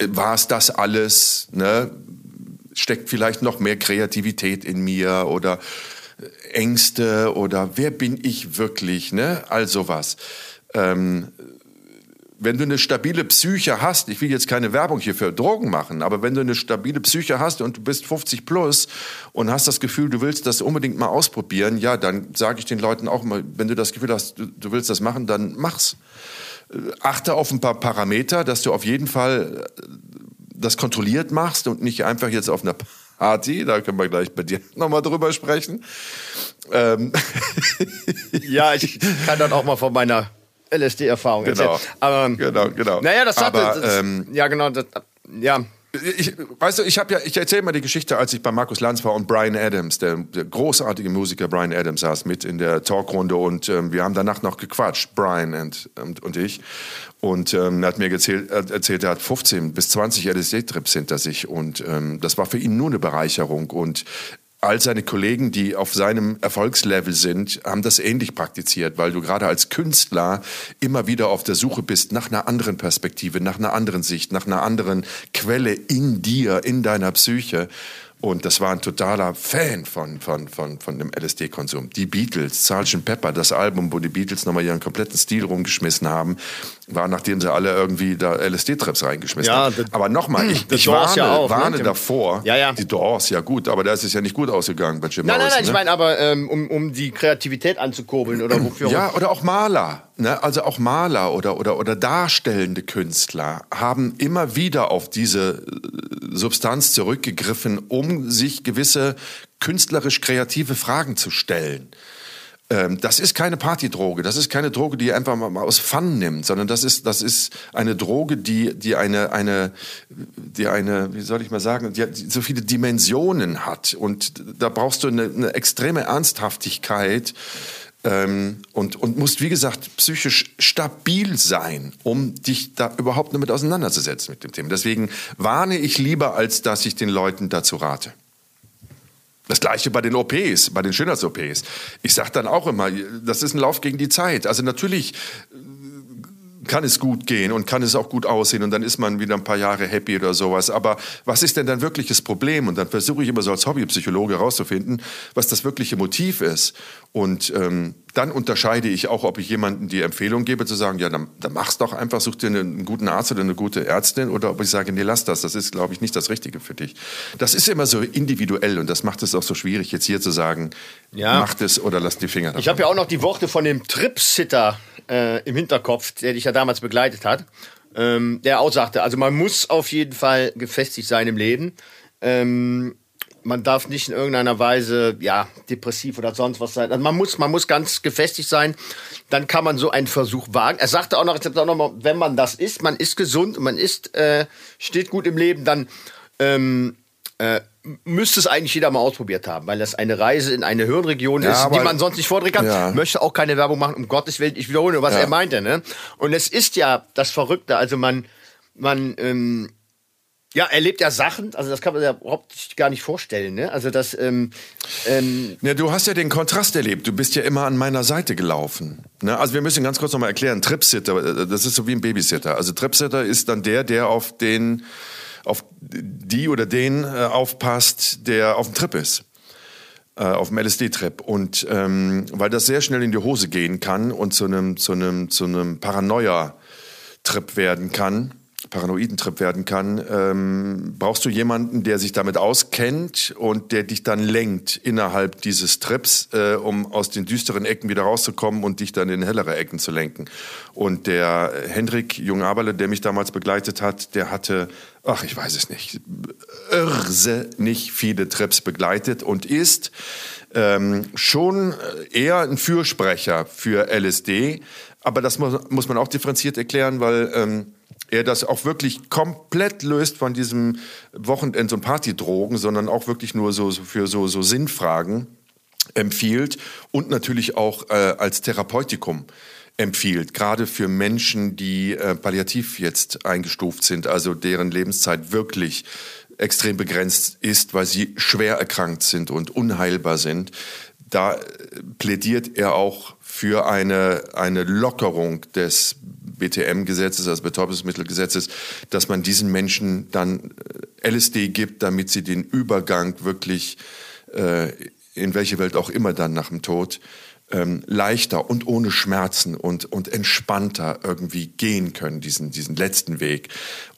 War es das alles? Ne? Steckt vielleicht noch mehr Kreativität in mir oder Ängste oder wer bin ich wirklich? Ne? All sowas. Ähm, wenn du eine stabile Psyche hast, ich will jetzt keine Werbung hier für Drogen machen, aber wenn du eine stabile Psyche hast und du bist 50 plus und hast das Gefühl, du willst das unbedingt mal ausprobieren, ja, dann sage ich den Leuten auch mal, wenn du das Gefühl hast, du, du willst das machen, dann mach's. Äh, achte auf ein paar Parameter, dass du auf jeden Fall äh, das kontrolliert machst und nicht einfach jetzt auf einer Party, da können wir gleich bei dir (laughs) nochmal drüber sprechen. Ähm. (laughs) ja, ich kann dann auch mal von meiner LSD-Erfahrung genau. erzählen. Aber, genau, genau. Naja, das hat Aber, das, ähm, ja genau, das, ja. Ich, weißt du, ich habe ja, ich erzähle mal die Geschichte, als ich bei Markus Lanz war und Brian Adams, der, der großartige Musiker Brian Adams, saß mit in der Talkrunde und ähm, wir haben danach noch gequatscht, Brian und, und, und ich. Und ähm, er hat mir erzählt, erzählt, er hat 15 bis 20 LSD-Trips hinter sich und ähm, das war für ihn nur eine Bereicherung und all seine Kollegen, die auf seinem Erfolgslevel sind, haben das ähnlich praktiziert, weil du gerade als Künstler immer wieder auf der Suche bist nach einer anderen Perspektive, nach einer anderen Sicht, nach einer anderen Quelle in dir, in deiner Psyche. Und das war ein totaler Fan von, von, von, von dem LSD-Konsum. Die Beatles, Sgt. Pepper, das Album, wo die Beatles nochmal ihren kompletten Stil rumgeschmissen haben, war, nachdem sie alle irgendwie da LSD-Trips reingeschmissen ja, haben. Aber nochmal, ich, (clears throat) ich warne, ja auch, ne? warne ne? davor. Ja, ja. Die Doors, ja gut, aber da ist es ja nicht gut ausgegangen bei Jim Nein, Morrison, nein, nein, ne? ich meine aber, ähm, um, um die Kreativität anzukurbeln oder (clears throat) wofür Ja, oder auch Maler. Ne? Also auch Maler oder, oder, oder darstellende Künstler haben immer wieder auf diese äh, Substanz zurückgegriffen, um sich gewisse künstlerisch kreative Fragen zu stellen. Ähm, das ist keine Partydroge, das ist keine Droge, die einfach mal aus Fun nimmt, sondern das ist, das ist eine Droge, die, die eine, eine, die eine, wie soll ich mal sagen, die, so viele Dimensionen hat. Und da brauchst du eine, eine extreme Ernsthaftigkeit, ähm, und, und musst, wie gesagt, psychisch stabil sein, um dich da überhaupt damit auseinanderzusetzen mit dem Thema. Deswegen warne ich lieber, als dass ich den Leuten dazu rate. Das gleiche bei den OPs, bei den Schönheits-OPs. Ich sage dann auch immer, das ist ein Lauf gegen die Zeit. Also natürlich kann es gut gehen und kann es auch gut aussehen und dann ist man wieder ein paar Jahre happy oder sowas. Aber was ist denn dein wirkliches Problem? Und dann versuche ich immer so als Hobbypsychologe herauszufinden, was das wirkliche Motiv ist. Und ähm, dann unterscheide ich auch, ob ich jemandem die Empfehlung gebe, zu sagen, ja, dann, dann mach's doch einfach, such dir einen guten Arzt oder eine gute Ärztin, oder ob ich sage, nee, lass das, das ist, glaube ich, nicht das Richtige für dich. Das ist immer so individuell und das macht es auch so schwierig, jetzt hier zu sagen, ja. mach es oder lass die Finger davon. Ich habe ja auch noch die Worte von dem Tripsitter äh, im Hinterkopf, der dich ja damals begleitet hat, ähm, der auch sagte, also man muss auf jeden Fall gefestigt sein im Leben. Ähm, man darf nicht in irgendeiner Weise ja depressiv oder sonst was sein. Also man muss man muss ganz gefestigt sein. Dann kann man so einen Versuch wagen. Er sagte auch noch, ich auch noch mal, wenn man das ist, man ist gesund, man ist äh, steht gut im Leben, dann ähm, äh, müsste es eigentlich jeder mal ausprobiert haben, weil das eine Reise in eine Hirnregion ja, ist, die man sonst nicht vordringen kann. Ja. Möchte auch keine Werbung machen, um Gottes Willen, ich wiederhole, was ja. er meinte. Ne? Und es ist ja das Verrückte, also man, man, ähm, ja, er lebt ja Sachen, also das kann man ja überhaupt gar nicht vorstellen. Ne? Also das, ähm, ähm ja, du hast ja den Kontrast erlebt. Du bist ja immer an meiner Seite gelaufen. Ne? Also wir müssen ganz kurz nochmal erklären. Tripsitter, das ist so wie ein Babysitter. Also Tripsitter ist dann der, der auf den auf die oder den äh, aufpasst, der auf dem Trip ist. Äh, auf dem LSD-Trip. Und ähm, weil das sehr schnell in die Hose gehen kann und zu einem, zu einem, zu einem Paranoia-Trip werden kann, Paranoidentrip werden kann, ähm, brauchst du jemanden, der sich damit auskennt und der dich dann lenkt innerhalb dieses Trips, äh, um aus den düsteren Ecken wieder rauszukommen und dich dann in hellere Ecken zu lenken. Und der Hendrik Jungaberle, der mich damals begleitet hat, der hatte, ach, ich weiß es nicht, irrsinnig viele Trips begleitet und ist ähm, schon eher ein Fürsprecher für LSD. Aber das muss, muss man auch differenziert erklären, weil ähm, er das auch wirklich komplett löst von diesem Wochenend- und Partydrogen, sondern auch wirklich nur so, so für so, so Sinnfragen empfiehlt und natürlich auch äh, als Therapeutikum empfiehlt, gerade für Menschen, die äh, palliativ jetzt eingestuft sind, also deren Lebenszeit wirklich extrem begrenzt ist, weil sie schwer erkrankt sind und unheilbar sind. Da plädiert er auch für eine, eine Lockerung des BTM-Gesetzes, also Betäubungsmittelgesetzes, dass man diesen Menschen dann äh, LSD gibt, damit sie den Übergang wirklich äh, in welche Welt auch immer dann nach dem Tod ähm, leichter und ohne Schmerzen und, und entspannter irgendwie gehen können, diesen, diesen letzten Weg.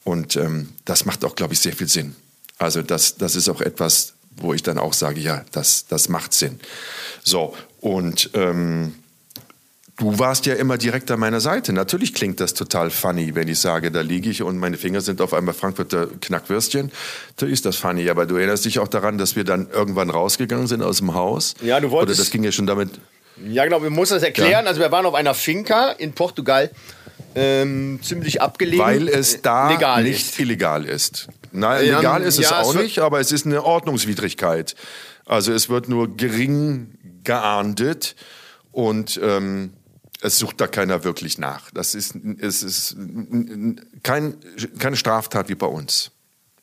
Und ähm, das macht auch, glaube ich, sehr viel Sinn. Also das, das ist auch etwas, wo ich dann auch sage, ja, das, das macht Sinn. So, und ähm, du warst ja immer direkt an meiner Seite. Natürlich klingt das total funny, wenn ich sage, da liege ich und meine Finger sind auf einmal Frankfurter Knackwürstchen. Da ist das funny. Aber du erinnerst dich auch daran, dass wir dann irgendwann rausgegangen sind aus dem Haus? Ja, du wolltest. Oder das ging ja schon damit. Ja, genau, wir müssen das erklären. Ja. Also wir waren auf einer Finca in Portugal, ähm, ziemlich abgelegen. Weil es da nicht ist. illegal ist. Nein, ja, legal ist ja, es auch es nicht, aber es ist eine Ordnungswidrigkeit. Also es wird nur gering geahndet und ähm, es sucht da keiner wirklich nach. Das ist, es ist kein, keine Straftat wie bei uns.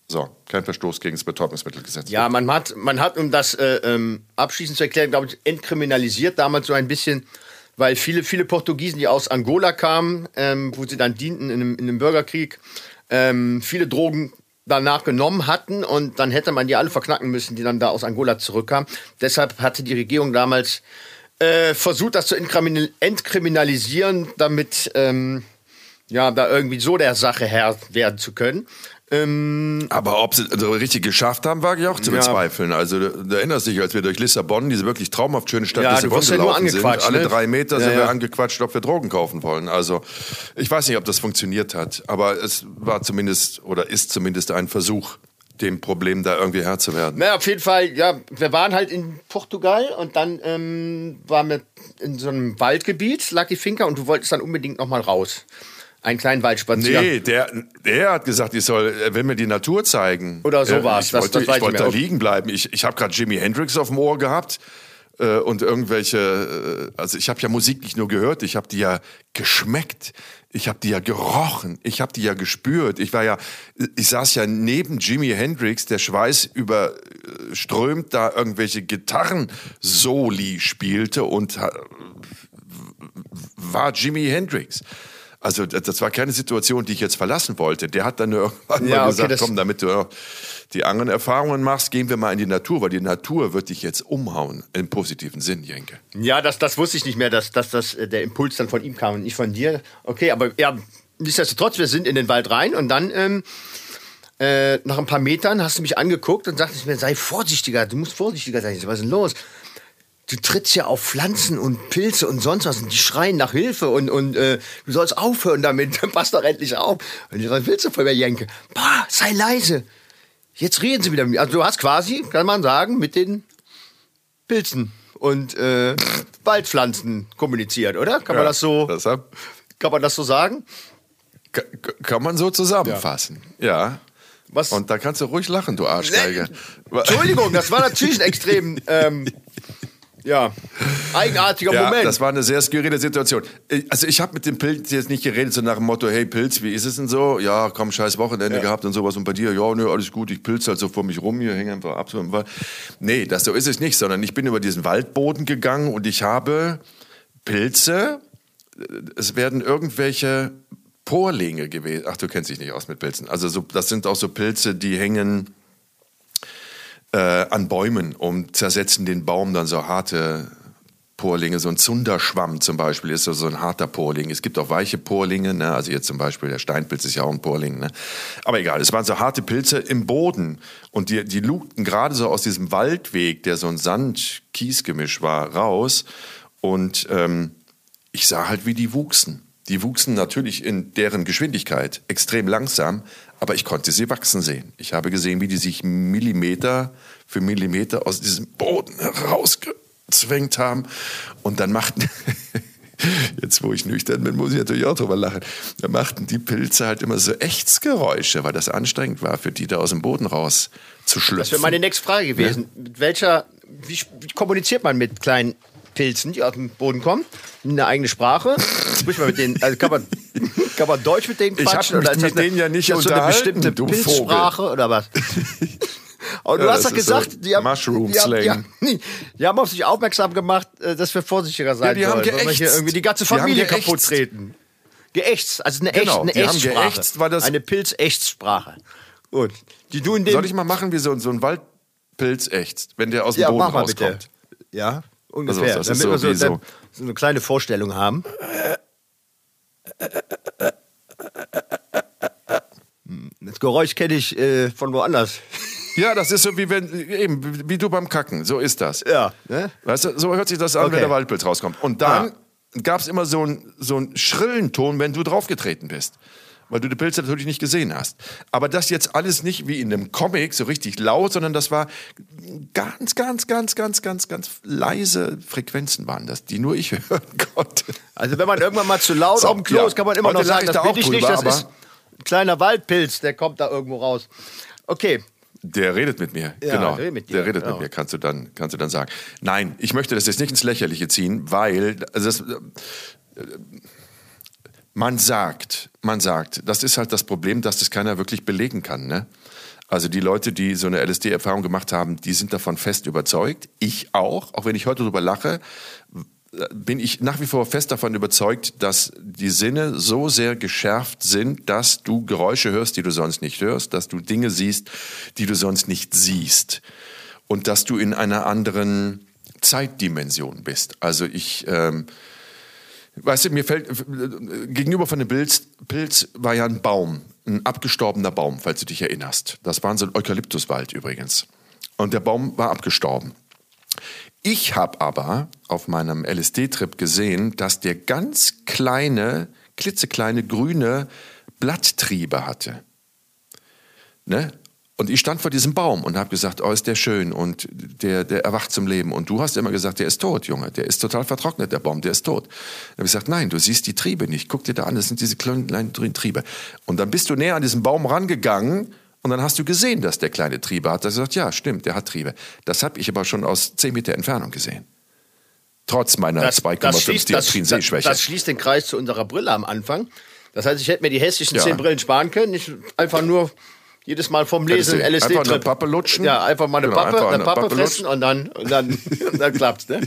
So, kein Verstoß gegen das Betäubungsmittelgesetz. Ja, man hat, man hat, um das äh, ähm, abschließend zu erklären, glaube ich, entkriminalisiert damals so ein bisschen, weil viele, viele Portugiesen, die aus Angola kamen, ähm, wo sie dann dienten in einem, in einem Bürgerkrieg, ähm, viele Drogen danach genommen hatten und dann hätte man die alle verknacken müssen, die dann da aus Angola zurückkamen. Deshalb hatte die Regierung damals äh, versucht, das zu entkriminalisieren, damit ähm, ja da irgendwie so der Sache Herr werden zu können. Ähm, Aber ob sie also richtig geschafft haben, wage ich auch zu bezweifeln. Also du, erinnerst dich, als wir durch Lissabon, diese wirklich traumhaft schöne Stadt ja, Lissabon gelaufen ja sind, alle ne? drei Meter ja, sind wir angequatscht, ob wir Drogen kaufen wollen. Also ich weiß nicht, ob das funktioniert hat, aber es war zumindest oder ist zumindest ein Versuch dem Problem da irgendwie Herr zu werden. Na, auf jeden Fall, ja, wir waren halt in Portugal und dann ähm, waren wir in so einem Waldgebiet, lag die Finca und du wolltest dann unbedingt nochmal raus. Einen kleinen Waldspaziergang. Nee, der, der hat gesagt, ich soll, er will mir die Natur zeigen. Oder so war es. Ich wollte, ich wollte da liegen bleiben. Ich, ich habe gerade Jimi Hendrix auf dem Ohr gehabt äh, und irgendwelche, äh, also ich habe ja Musik nicht nur gehört, ich habe die ja geschmeckt. Ich habe die ja gerochen, ich habe die ja gespürt. Ich war ja, ich saß ja neben Jimi Hendrix, der Schweiß überströmt da irgendwelche Gitarren-Soli spielte und war Jimi Hendrix. Also das war keine Situation, die ich jetzt verlassen wollte. Der hat dann irgendwann ja, mal okay, gesagt, komm, damit du die anderen Erfahrungen machst, gehen wir mal in die Natur, weil die Natur wird dich jetzt umhauen, im positiven Sinn, Jenke. Ja, das, das wusste ich nicht mehr, dass, dass das, äh, der Impuls dann von ihm kam und nicht von dir. Okay, aber ja, nichtsdestotrotz, wir sind in den Wald rein und dann... Ähm, äh, nach ein paar Metern hast du mich angeguckt und sagtest mir, sei vorsichtiger, du musst vorsichtiger sein. Was ist denn los? du trittst ja auf Pflanzen und Pilze und sonst was und die schreien nach Hilfe und, und äh, du sollst aufhören damit, (laughs) pass doch endlich auf. Und ich sag, willst du von mir, Jenke? Bah, sei leise. Jetzt reden sie wieder mit mir. Also du hast quasi, kann man sagen, mit den Pilzen und äh, Waldpflanzen kommuniziert, oder? Kann ja, man das so? Das hab, kann man das so sagen? Kann man so zusammenfassen, ja. ja. Was? Und da kannst du ruhig lachen, du Arschgeiger. Entschuldigung, das war natürlich ein extrem ähm, ja, eigenartiger ja, Moment. Das war eine sehr skurrile Situation. Also ich habe mit dem Pilz jetzt nicht geredet, so nach dem Motto, hey Pilz, wie ist es denn so? Ja, komm, scheiß Wochenende ja. gehabt und sowas. Und bei dir, ja, nö, alles gut, ich pilze halt so vor mich rum, hier hänge einfach ab. Nee, das so ist es nicht, sondern ich bin über diesen Waldboden gegangen und ich habe Pilze, es werden irgendwelche Porlinge gewesen. Ach, du kennst dich nicht aus mit Pilzen. Also so, das sind auch so Pilze, die hängen äh, an Bäumen und zersetzen den Baum dann so harte Porlinge. So ein Zunderschwamm zum Beispiel ist so, ein harter Porling. Es gibt auch weiche Porlinge, ne? also jetzt zum Beispiel der Steinpilz ist ja auch ein Porling. Ne? Aber egal, es waren so harte Pilze im Boden und die, die lugten gerade so aus diesem Waldweg, der so ein Sand-Kies-Gemisch war, raus und ähm, ich sah halt, wie die wuchsen. Die wuchsen natürlich in deren Geschwindigkeit extrem langsam, aber ich konnte sie wachsen sehen. Ich habe gesehen, wie die sich Millimeter für Millimeter aus diesem Boden herausgezwängt haben. Und dann machten, (laughs) jetzt wo ich nüchtern bin, muss ich natürlich auch drüber lachen, da machten die Pilze halt immer so Echtsgeräusche, weil das anstrengend war, für die da aus dem Boden raus zu schlüpfen. Das wäre meine nächste Frage gewesen. Ja? Mit welcher, wie, wie kommuniziert man mit kleinen Pilzen, die aus dem Boden kommen, eine eigene Sprache. Sprich mal mit denen, also kann man, kann man Deutsch mit denen quatschen? Ich habe mit, mit denen ja nicht unterhalten, so eine bestimmte Pilzsprache oder was? (laughs) Und du Ja, hast das doch ist so gesagt, die haben, Mushroom die, haben, die, haben, (laughs) die haben auf sich aufmerksam gemacht, äh, dass wir vorsichtiger sein Ja, die haben sollen, wir hier irgendwie die ganze Die haben Familie geächtzt. kaputt treten. Geächtzt, also eine, Genau, echt, eine die haben Echtsprache. geächtzt, weil das- eine Pilzechtstsprache. Gut. Die du in dem Soll ich mal machen, wie so, so ein Waldpilz ächzt, wenn der aus dem ja, Boden rauskommt? bitte. Ja, ungefähr. das ist damit so wir so, so- so eine kleine Vorstellung haben. Hm, Das Geräusch kenne ich äh, von woanders. (laughs) Ja, das ist so wie wenn eben wie du beim Kacken. So ist das. Ja, ne? Weißt du, so hört sich das an, Okay. wenn der Waldpilz rauskommt. Und dann gab es immer so einen so einen schrillen Ton, wenn du draufgetreten bist. Weil du die Pilze natürlich nicht gesehen hast. Aber das jetzt alles nicht wie in einem Comic so richtig laut, sondern das war ganz, ganz, ganz, ganz, ganz, ganz leise Frequenzen waren das, die nur ich (laughs) hören konnte. Also wenn man irgendwann mal zu laut So, auf dem Klo ja. ist, kann man immer Heute noch sagen, ich das da bin ich nicht, drüber, das aber- ist ein kleiner Waldpilz, der kommt da irgendwo raus. Okay, Der redet mit mir, Ja, genau. der redet mit dir, der redet genau. mit mir, kannst du dann, kannst du dann sagen. Nein, ich möchte das jetzt nicht ins Lächerliche ziehen, weil also das, äh, man sagt, man sagt, das ist halt das Problem, dass das keiner wirklich belegen kann. Ne? Also die Leute, die so eine LSD-Erfahrung gemacht haben, die sind davon fest überzeugt. Ich auch, auch wenn ich heute darüber lache, bin ich nach wie vor fest davon überzeugt, dass die Sinne so sehr geschärft sind, dass du Geräusche hörst, die du sonst nicht hörst, dass du Dinge siehst, die du sonst nicht siehst und dass du in einer anderen Zeitdimension bist. Also ich, ähm, weißt du, mir fällt gegenüber von dem Pilz, Pilz war ja ein Baum, ein abgestorbener Baum, falls du dich erinnerst. Das war so ein Eukalyptuswald übrigens. Und der Baum war abgestorben. Ich habe aber auf meinem LSD-Trip gesehen, dass der ganz kleine, klitzekleine grüne Blatttriebe hatte. Ne? Und ich stand vor diesem Baum und habe gesagt, oh, ist der schön und der, der erwacht zum Leben. Und du hast immer gesagt, der ist tot, Junge, der ist total vertrocknet, der Baum, der ist tot. Dann habe ich gesagt, nein, du siehst die Triebe nicht. Guck dir da an, das sind diese kleinen, Triebe. Und dann bist du näher an diesen Baum rangegangen und dann hast du gesehen, dass der kleine Triebe hat. Da hast du gesagt, ja, stimmt, der hat Triebe. Das habe ich aber schon aus 10 Meter Entfernung gesehen. Trotz meiner 2,5 schließt, Dioptrien das, Sehschwäche. das schließt den Kreis zu unserer Brille am Anfang. Das heißt, ich hätte mir die hässlichen Ja. zehn Brillen sparen können. Ich einfach nur jedes Mal vom Lesen du LSD einfach eine Pappe lutschen? Ja, einfach mal eine Genau, Pappe, eine eine Pappe, Pappe fressen und dann, und dann, (laughs) dann klappt's. Ne?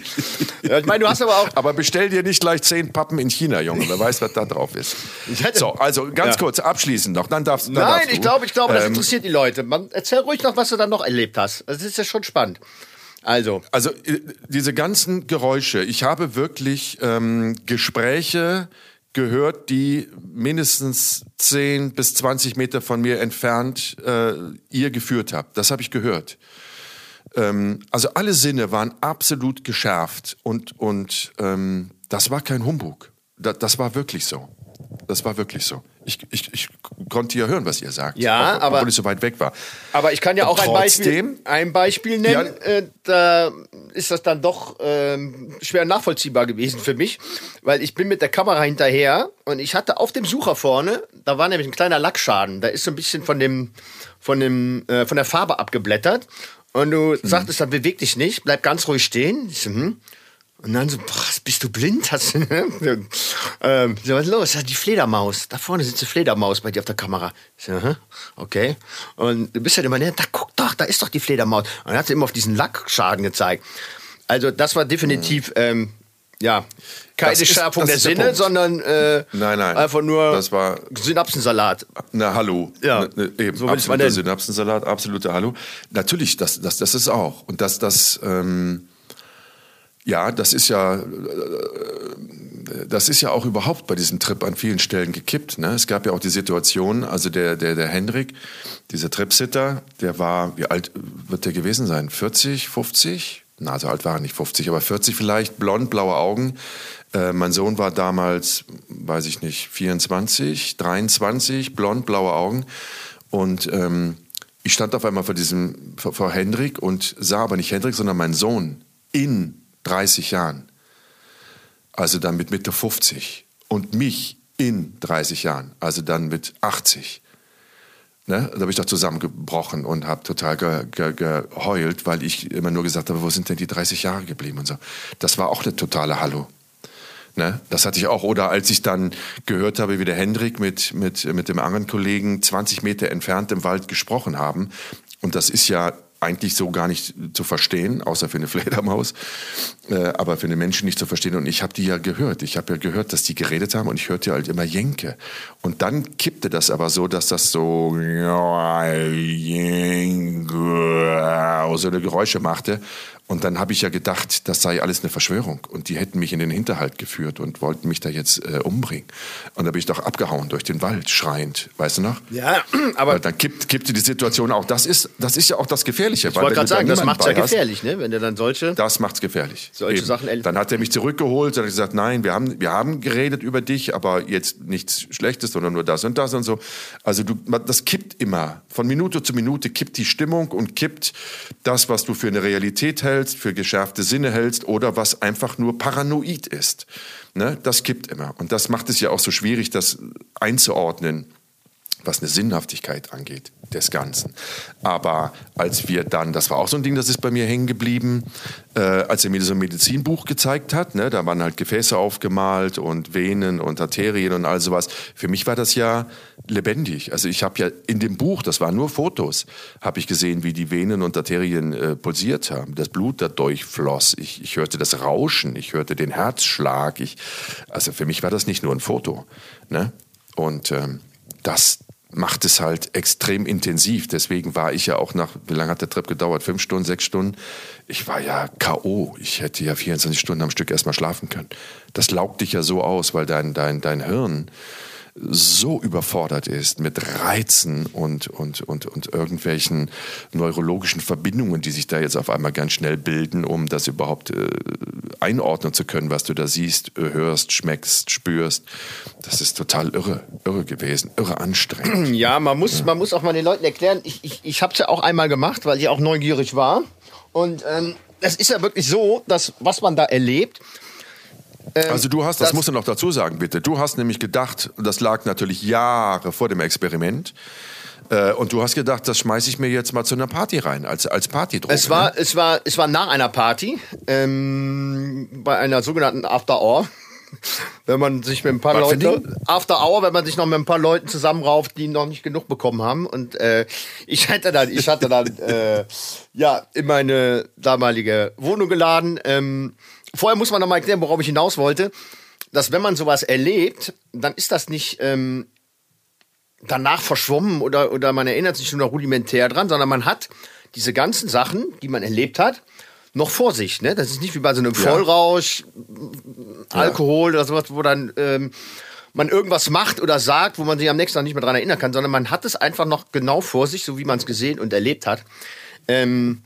Ja, ich meine, du hast aber auch Aber bestell dir nicht gleich zehn Pappen in China, Junge. Wer weiß, was da drauf ist. So, also ganz Ja. kurz abschließend noch. Dann darfst, dann Nein, darfst du. ich glaube, ich glaube, das Ähm, interessiert die Leute. Man, erzähl ruhig noch, was du dann noch erlebt hast. Das ist ja schon spannend. Also, Also äh, diese ganzen Geräusche, ich habe wirklich ähm, Gespräche gehört, die mindestens 10 bis 20 Meter von mir entfernt äh, ihr geführt habt. Das habe ich gehört. Ähm, also alle Sinne waren absolut geschärft und, und ähm, das war kein Humbug. Da, das war wirklich so. Das war wirklich so. Ich, ich, ich konnte ja hören, was ihr sagt, Ja, auch, aber- obwohl ich so weit weg war. aber ich kann ja auch ein Beispiel, Trotzdem- ein Beispiel nennen. Ja. Äh, da ist das dann doch ähm, schwer nachvollziehbar gewesen für mich, weil ich bin mit der Kamera hinterher und ich hatte auf dem Sucher vorne, da war nämlich ein kleiner Lackschaden. Da ist so ein bisschen von dem, von dem, äh, von der Farbe abgeblättert. Und du sagtest dann, beweg dich nicht, bleib ganz ruhig stehen. Ich so, hm. Und dann so, boah, bist du blind? Hast du, ähm, so, was ist los? Die Fledermaus. Da vorne sitzt eine Fledermaus bei dir auf der Kamera. Ich so, aha, okay. Und du bist halt immer, ne, da guck doch, da ist doch die Fledermaus. Und dann hat sie immer auf diesen Lackschaden gezeigt. Also das war definitiv, ähm, ja, keine Das Schärfung der ist der Sinne, Punkt. sondern äh, Nein, nein. einfach nur Das war- Synapsensalat. Na, hallo. Ja, Ne, ne, eben, so absoluter. Synapsensalat, absoluter Hallo. Natürlich, das, das, das ist auch. Und das, das, ähm, ja, das ist ja, äh, das ist ja auch überhaupt bei diesem Trip an vielen Stellen gekippt. Ne? Es gab ja auch die Situation, also der, der, der Henrik, dieser Tripsitter, der war, wie alt wird der gewesen sein? 40, 50? Na, so alt war er nicht 50, aber 40 vielleicht, blond, blaue Augen. Äh, mein Sohn war damals, weiß ich nicht, 24, 23, blond, blaue Augen. Und ähm, ich stand auf einmal vor diesem, vor, vor Hendrik und sah aber nicht Hendrik, sondern meinen Sohn in 30 Jahren. Also dann mit Mitte 50. Und mich in 30 Jahren. Also dann mit 80. Ne? Da habe ich doch zusammengebrochen und habe total ge ge geheult, weil ich immer nur gesagt habe, wo sind denn die 30 Jahre geblieben und so. Das war auch eine totale Hallo. Ne? Das hatte ich auch. Oder als ich dann gehört habe, wie der Hendrik mit, mit, mit dem anderen Kollegen 20 Meter entfernt im Wald gesprochen haben. Und das ist ja eigentlich so gar nicht zu verstehen, außer für eine (laughs) Fledermaus, äh, aber für eine Menschen nicht zu verstehen. Und ich habe die ja gehört. Ich habe ja gehört, dass die geredet haben und ich hörte halt immer Jenke. Und dann kippte das aber so, dass das so, so eine Geräusche machte. Und dann habe ich ja gedacht, das sei alles eine Verschwörung. Und die hätten mich in den Hinterhalt geführt und wollten mich da jetzt äh, umbringen. Und da bin ich doch abgehauen durch den Wald, schreiend. Weißt du noch? Ja, (clears throat) aber. Weil dann kippt, kippte die Situation auch. Das ist, das ist ja auch das Gefährliche. Ich wollte gerade sagen, das macht ja gefährlich, ne? wenn du dann solche. Das macht's gefährlich. Solche Eben. Sachen Dann hat er mich zurückgeholt und hat gesagt, nein, wir haben, wir haben geredet über dich, aber jetzt nichts Schlechtes, sondern nur das und das und so. Also du, das kippt immer. Von Minute zu Minute kippt die Stimmung und kippt das, was du für eine Realität hältst hältst, für geschärfte Sinne hältst oder was einfach nur paranoid ist. Ne? Das kippt immer. Und das macht es ja auch so schwierig, das einzuordnen was eine Sinnhaftigkeit angeht des Ganzen. Aber als wir dann, das war auch so ein Ding, das ist bei mir hängen geblieben, äh, als er mir so ein Medizinbuch gezeigt hat, ne, da waren halt Gefäße aufgemalt und Venen und Arterien und all sowas. Für mich war das ja lebendig. Also ich habe ja in dem Buch, das waren nur Fotos, habe ich gesehen, wie die Venen und Arterien äh, pulsiert haben, das Blut da durchfloss. Ich, ich hörte das Rauschen, ich hörte den Herzschlag. Ich, also für mich war das nicht nur ein Foto. Ne? Und ähm, das, macht es halt extrem intensiv. Deswegen war ich ja auch nach, wie lange hat der Trip gedauert? Fünf Stunden, sechs Stunden? Ich war ja K.O. Ich hätte ja 24 Stunden am Stück erstmal schlafen können. Das laugt dich ja so aus, weil dein, dein, dein Hirn so überfordert ist mit Reizen und, und, und, und irgendwelchen neurologischen Verbindungen, die sich da jetzt auf einmal ganz schnell bilden, um das überhaupt äh, einordnen zu können, was du da siehst, äh, hörst, schmeckst, spürst. Das ist total irre, irre gewesen, irre anstrengend. Ja, man muss, ja. man muss auch mal den Leuten erklären, ich, ich, ich habe es ja auch einmal gemacht, weil ich auch neugierig war. Und ähm, es ist ja wirklich so, dass was man da erlebt, ähm, also du hast, das, das musst du noch dazu sagen, bitte. Du hast nämlich gedacht, das lag natürlich Jahre vor dem Experiment. Äh, und du hast gedacht, das schmeiße ich mir jetzt mal zu einer Party rein, als, als Partydroge. Es war, ne? es, war, es war nach einer Party, ähm, bei einer sogenannten After Hour. (laughs) wenn man sich mit ein paar Leuten After Hour, wenn man sich noch mit ein paar Leuten zusammenrauft, die noch nicht genug bekommen haben. Und äh, ich hatte dann, ich hatte dann (laughs) äh, ja in meine damalige Wohnung geladen. Ähm, vorher muss man noch mal erklären, worauf ich hinaus wollte, dass wenn man sowas erlebt, dann ist das nicht ähm, danach verschwommen oder, oder man erinnert sich nur noch rudimentär dran, sondern man hat diese ganzen Sachen, die man erlebt hat, noch vor sich. Ne? Das ist nicht wie bei so einem Vollrausch, ja. Alkohol oder sowas, wo dann ähm, man irgendwas macht oder sagt, wo man sich am nächsten Tag nicht mehr dran erinnern kann, sondern man hat es einfach noch genau vor sich, so wie man es gesehen und erlebt hat. Ähm,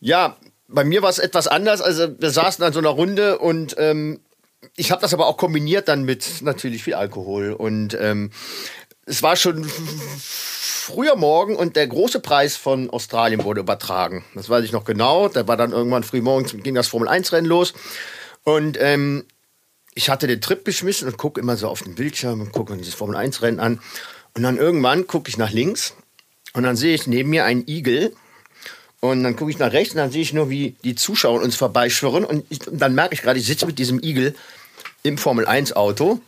ja, bei mir war es etwas anders. Also wir saßen an so einer Runde und ähm, ich habe das aber auch kombiniert dann mit natürlich viel Alkohol. Und ähm, es war schon früher Morgen und der große Preis von Australien wurde übertragen. Das weiß ich noch genau. Da war dann irgendwann früh morgens ging das Formel 1 Rennen los. Und ähm, ich hatte den Trip geschmissen und gucke immer so auf den Bildschirm und gucke dieses Formel 1 Rennen an. Und dann irgendwann gucke ich nach links und dann sehe ich neben mir einen Igel und dann gucke ich nach rechts und dann sehe ich nur, wie die Zuschauer uns vorbeischwirren. Und, ich, und dann merke ich gerade, ich sitze mit diesem Igel im Formel-1-Auto.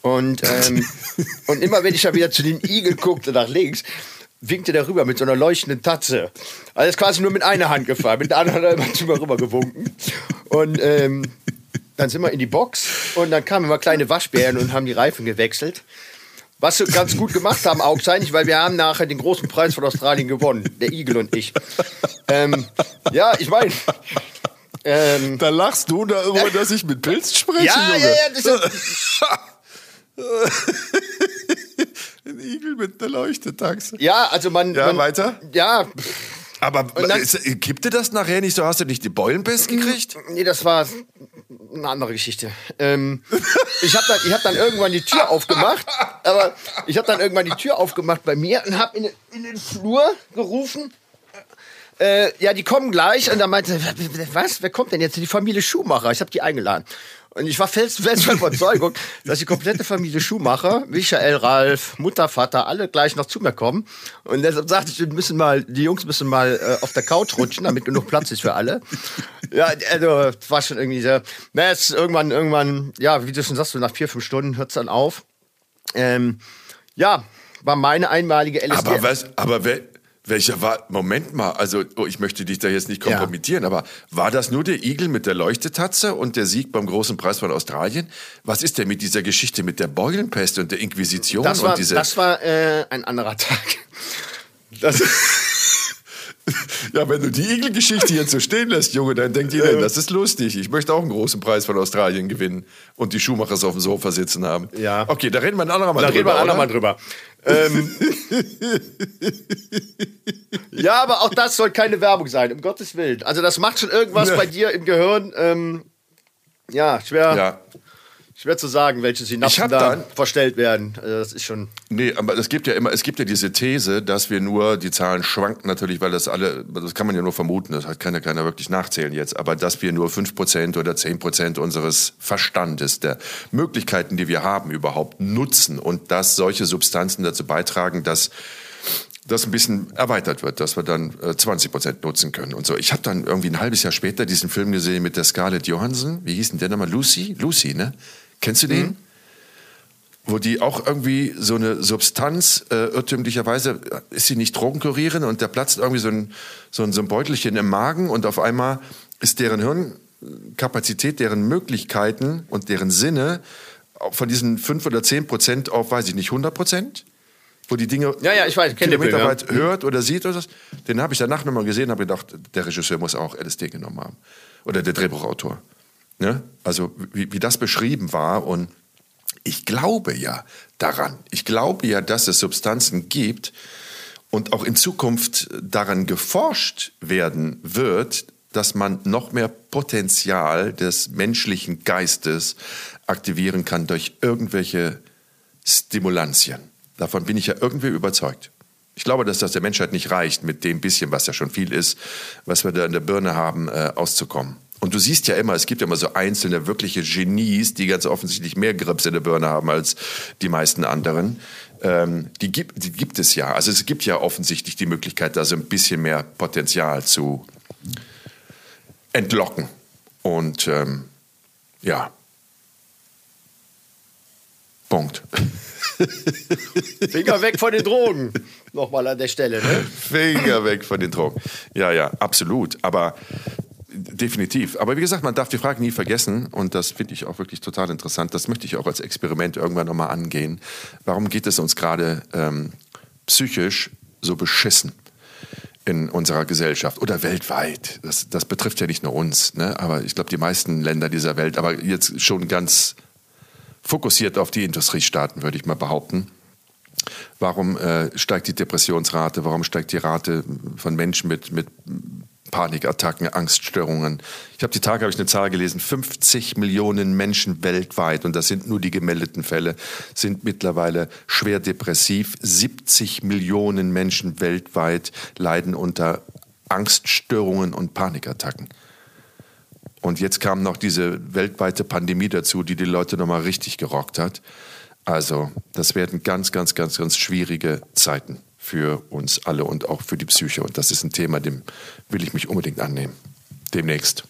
Und, ähm, (laughs) und immer wenn ich da wieder zu den Igel guckte, nach links, winkte der rüber mit so einer leuchtenden Tatze. Also ist quasi nur mit einer Hand gefahren, mit der anderen hat er immer zu mir rüber gewunken. Und ähm, dann sind wir in die Box und dann kamen immer kleine Waschbären und haben die Reifen gewechselt. Was wir ganz gut gemacht haben, augenscheinlich, weil wir haben nachher den großen Preis von Australien gewonnen, der Igel und ich. Ähm, ja, ich meine. Ähm, da lachst du darüber, dass ich mit Pilz spreche, ja, Junge. Ja, ja, (laughs) Ein Igel mit einer Leuchtetaxe. Ja, also man. Ja, man, weiter? Ja. Aber dann, kippte das nachher nicht so? Hast du nicht die Beulenpest gekriegt? Nee, das war eine andere Geschichte. Ähm, ich habe dann, hab dann irgendwann die Tür aufgemacht, aber ich habe dann irgendwann die Tür aufgemacht bei mir und habe in, in, den Flur gerufen. Äh, ja, die kommen gleich und dann meinte, was, wer kommt denn jetzt? Die Familie Schumacher. Ich habe die eingeladen. Und ich war felsenfest von Überzeugung, (laughs) dass die komplette Familie Schumacher, Michael, Ralf, Mutter, Vater, alle gleich noch zu mir kommen. Und deshalb sagte ich, wir müssen mal, die Jungs müssen mal äh, auf der Couch rutschen, damit genug Platz ist für alle. (laughs) Ja, also war schon irgendwie so. Na, jetzt irgendwann, irgendwann, ja, wie du schon sagst, so nach vier, fünf Stunden hört's dann auf. Ähm, ja, war meine einmalige LSD. Aber was, aber wer, Welcher war, Moment mal, also oh, ich möchte dich da jetzt nicht kompromittieren, ja. aber war das nur der Igel mit der Leuchtetatze und der Sieg beim großen Preis von Australien? Was ist denn mit dieser Geschichte mit der Beulenpest und der Inquisition? Das war, und diese das war äh, ein anderer (laughs) Tag. Das (laughs) ja, wenn du die Igelgeschichte jetzt so stehen lässt, Junge, dann denkt jeder, das ist lustig. Ich möchte auch einen großen Preis von Australien gewinnen und die Schumachers auf dem Sofa sitzen haben. Ja. Okay, da reden wir ein andermal da drüber. Da reden wir ein andermal drüber. ähm. (laughs) ja, aber auch das soll keine Werbung sein, um Gottes Willen. Also das macht schon irgendwas ja. bei dir im Gehirn. Ähm, ja, schwer. Ja. Schwer zu sagen, welche Synapsen da dann, verstellt werden. Also das ist schon. Nee, aber es gibt ja immer, es gibt ja diese These, dass wir nur, die Zahlen schwanken natürlich, weil das alle, das kann man ja nur vermuten, das kann ja keiner wirklich nachzählen jetzt, aber dass wir nur 5% oder 10% unseres Verstandes, der Möglichkeiten, die wir haben, überhaupt nutzen und dass solche Substanzen dazu beitragen, dass das ein bisschen erweitert wird, dass wir dann äh, 20 Prozent nutzen können und so. Ich habe dann irgendwie ein halbes Jahr später diesen Film gesehen mit der Scarlett Johansson. Wie hieß denn der nochmal? Lucy? Lucy, ne? Kennst du den? Mhm. Wo die auch irgendwie so eine Substanz, äh, irrtümlicherweise äh, ist sie nicht Drogenkurieren und da platzt irgendwie so ein, so, ein, so ein Beutelchen im Magen und auf einmal ist deren Hirnkapazität, deren Möglichkeiten und deren Sinne von diesen 5 oder 10 Prozent auf, weiß ich nicht, 100 Prozent? Wo die Dinge ja, ja, ich weiß, Kilometer ja. weit hört oder sieht oder so. Den habe ich danach nochmal gesehen und habe gedacht, der Regisseur muss auch LSD genommen haben. Oder der Drehbuchautor. Ne? Also wie, wie das beschrieben war und ich glaube ja daran. Ich glaube ja, dass es Substanzen gibt und auch in Zukunft daran geforscht werden wird, dass man noch mehr Potenzial des menschlichen Geistes aktivieren kann durch irgendwelche Stimulantien. Davon bin ich ja irgendwie überzeugt. Ich glaube, dass das der Menschheit nicht reicht, mit dem bisschen, was ja schon viel ist, was wir da in der Birne haben, äh, auszukommen. Und du siehst ja immer, es gibt ja immer so einzelne wirkliche Genies, die ganz offensichtlich mehr Grips in der Birne haben als die meisten anderen. Ähm, die, gibt, die gibt es ja. Also es gibt ja offensichtlich die Möglichkeit, da so ein bisschen mehr Potenzial zu entlocken. Und ähm, ja. Punkt. (laughs) Finger weg von den Drogen. Nochmal an der Stelle. Ne? Finger weg von den Drogen. Ja, ja, absolut. Aber Definitiv. Aber wie gesagt, man darf die Frage nie vergessen und das finde ich auch wirklich total interessant. Das möchte ich auch als Experiment irgendwann nochmal angehen. Warum geht es uns gerade ähm, psychisch so beschissen? in unserer Gesellschaft oder weltweit. Das, das betrifft ja nicht nur uns, ne? aber ich glaube die meisten Länder dieser Welt, aber jetzt schon ganz fokussiert auf die Industriestaaten, würde ich mal behaupten. Warum äh, steigt die Depressionsrate? Warum steigt die Rate von Menschen mit, mit Panikattacken, Angststörungen. Ich habe die Tage habe ich eine Zahl gelesen, 50 Millionen Menschen weltweit und das sind nur die gemeldeten Fälle, sind mittlerweile schwer depressiv. 70 Millionen Menschen weltweit leiden unter Angststörungen und Panikattacken. Und jetzt kam noch diese weltweite Pandemie dazu, die die Leute nochmal richtig gerockt hat. Also, das werden ganz, ganz, ganz, ganz schwierige Zeiten für uns alle und auch für die Psyche. Und das ist ein Thema, dem will ich mich unbedingt annehmen. Demnächst.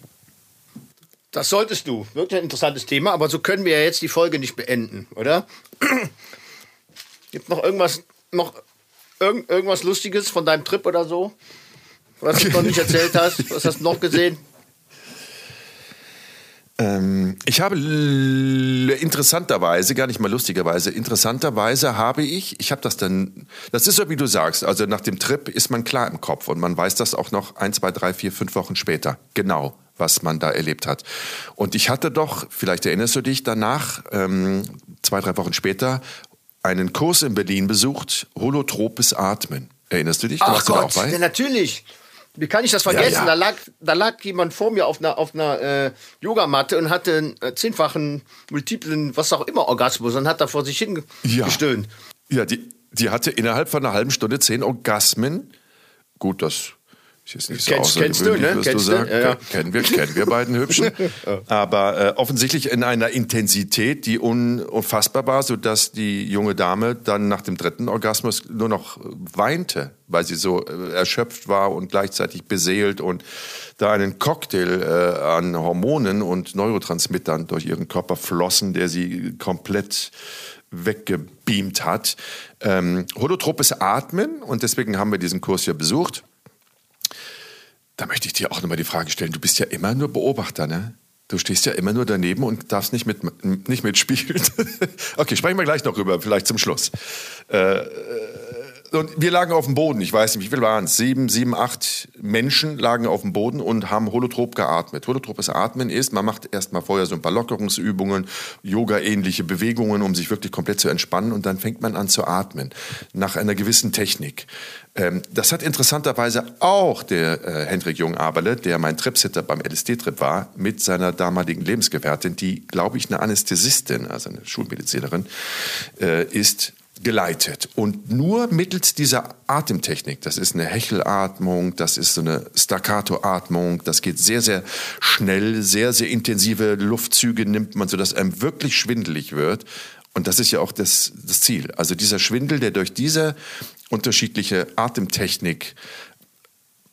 Das solltest du. Wirklich ein interessantes Thema, aber so können wir ja jetzt die Folge nicht beenden, oder? (clears throat) Gibt noch irgendwas, noch irgend, irgendwas Lustiges von deinem Trip oder so? Was du noch nicht erzählt hast? Was hast du noch gesehen? Ähm, ich habe interessanterweise, gar nicht mal lustigerweise, interessanterweise habe ich, ich habe das dann, das ist so wie du sagst, also nach dem Trip ist man klar im Kopf und man weiß das auch noch ein, zwei, drei, vier, fünf Wochen später. Genau was man da erlebt hat. Und ich hatte doch, vielleicht erinnerst du dich danach, ähm, zwei, drei Wochen später, einen Kurs in Berlin besucht, Holotropes Atmen. Erinnerst du dich? Ach Gott, da auch bei? Ja, natürlich. Wie kann ich das vergessen? Ja, ja. Da, lag, da lag jemand vor mir auf einer, auf einer äh, Yogamatte und hatte einen äh, zehnfachen, multiplen, was auch immer, Orgasmus und hat da vor sich hingestöhnt. Ja, ja die, die hatte innerhalb von einer halben Stunde zehn Orgasmen. Gut, das ist jetzt nicht so kennst, kennst du, ne? Kennst du, sagen. Ja, ja. Kennen wir, kennen wir beiden Hübschen. (laughs) Aber äh, offensichtlich in einer Intensität, die unfassbar war, sodass die junge Dame dann nach dem dritten Orgasmus nur noch weinte, weil sie so äh, erschöpft war und gleichzeitig beseelt und da einen Cocktail äh, an Hormonen und Neurotransmittern durch ihren Körper flossen, der sie komplett weggebeamt hat. Ähm, holotropes Atmen, und deswegen haben wir diesen Kurs ja besucht. Da möchte ich dir auch nochmal die Frage stellen, du bist ja immer nur Beobachter, ne? Du stehst ja immer nur daneben und darfst nicht, mit, nicht mitspielen. (laughs) okay, sprechen wir gleich noch rüber, vielleicht zum Schluss. Äh, und wir lagen auf dem Boden, ich weiß nicht, wie viel waren es? Sieben, sieben, acht Menschen lagen auf dem Boden und haben holotrop geatmet. Holotropes Atmen ist, man macht erstmal vorher so ein paar Lockerungsübungen, Yoga-ähnliche Bewegungen, um sich wirklich komplett zu entspannen und dann fängt man an zu atmen. Nach einer gewissen Technik. Ähm, das hat interessanterweise auch der äh, Hendrik Jung-Aberle, der mein Tripsitter beim LSD-Trip war, mit seiner damaligen Lebensgefährtin, die, glaube ich, eine Anästhesistin, also eine Schulmedizinerin, äh, ist, geleitet. Und nur mittels dieser Atemtechnik, das ist eine Hechelatmung, das ist so eine Staccato-Atmung, das geht sehr, sehr schnell, sehr, sehr intensive Luftzüge nimmt man, sodass einem wirklich schwindelig wird. Und das ist ja auch das, das Ziel. Also dieser Schwindel, der durch diese unterschiedliche Atemtechnik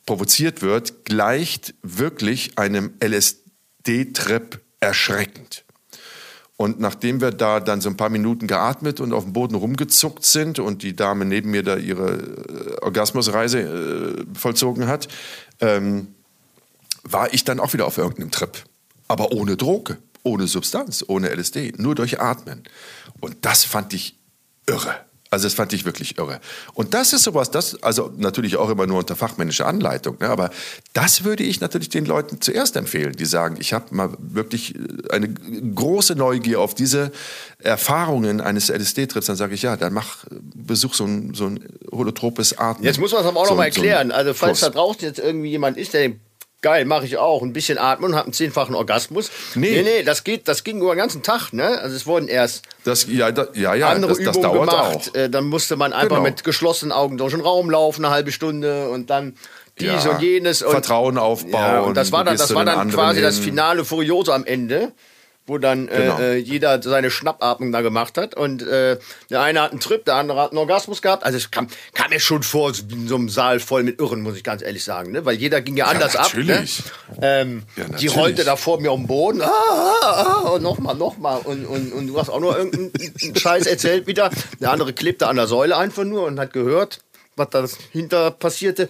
provoziert wird, gleicht wirklich einem LSD-Trip erschreckend. Und nachdem wir da dann so ein paar Minuten geatmet und auf dem Boden rumgezuckt sind und die Dame neben mir da ihre äh, Orgasmusreise äh, vollzogen hat, ähm, war ich dann auch wieder auf irgendeinem Trip. Aber ohne Droge, ohne Substanz, ohne LSD, nur durch Atmen. Und das fand ich irre. Also das fand ich wirklich irre. Und das ist sowas, das, also natürlich auch immer nur unter fachmännischer Anleitung, ne, aber das würde ich natürlich den Leuten zuerst empfehlen, die sagen, ich habe mal wirklich äh, eine große Neugier auf diese Erfahrungen eines LSD-Trips, dann sage ich, ja, dann mach, besuch so ein, so ein holotropes Atmen. Jetzt muss man es aber auch so, noch mal erklären. So also falls Kurs. da draußen jetzt irgendwie jemand ist, der den Geil, mache ich auch. Ein bisschen atmen und habe einen zehnfachen Orgasmus. Nee. nee, nee, das geht, das ging über den ganzen Tag, ne? Also es wurden erst das, ja, da, ja, ja, andere das, Übungen das gemacht. Auch. Äh, dann musste man einfach genau. mit geschlossenen Augen durch den Raum laufen, eine halbe Stunde und dann dies ja, und jenes. Und, Vertrauen aufbauen. Ja, und das war dann, das war dann quasi hin. das Finale Furioso am Ende wo dann äh, genau. äh, jeder seine Schnappatmung da gemacht hat. Und äh, der eine hat einen Trip, der andere hat einen Orgasmus gehabt. Also es kam, kam mir schon vor, in so einem Saal voll mit Irren, muss ich ganz ehrlich sagen. Ne? Weil jeder ging ja anders ja, natürlich. ab. Ne? Ähm, ja, natürlich. Die rollte da vor mir dem Boden. Ah, ah, ah, und nochmal, nochmal. Und, und, und du hast auch nur (laughs) irgendeinen Scheiß erzählt wieder. Der andere klebte an der Säule einfach nur und hat gehört, was da hinter passierte.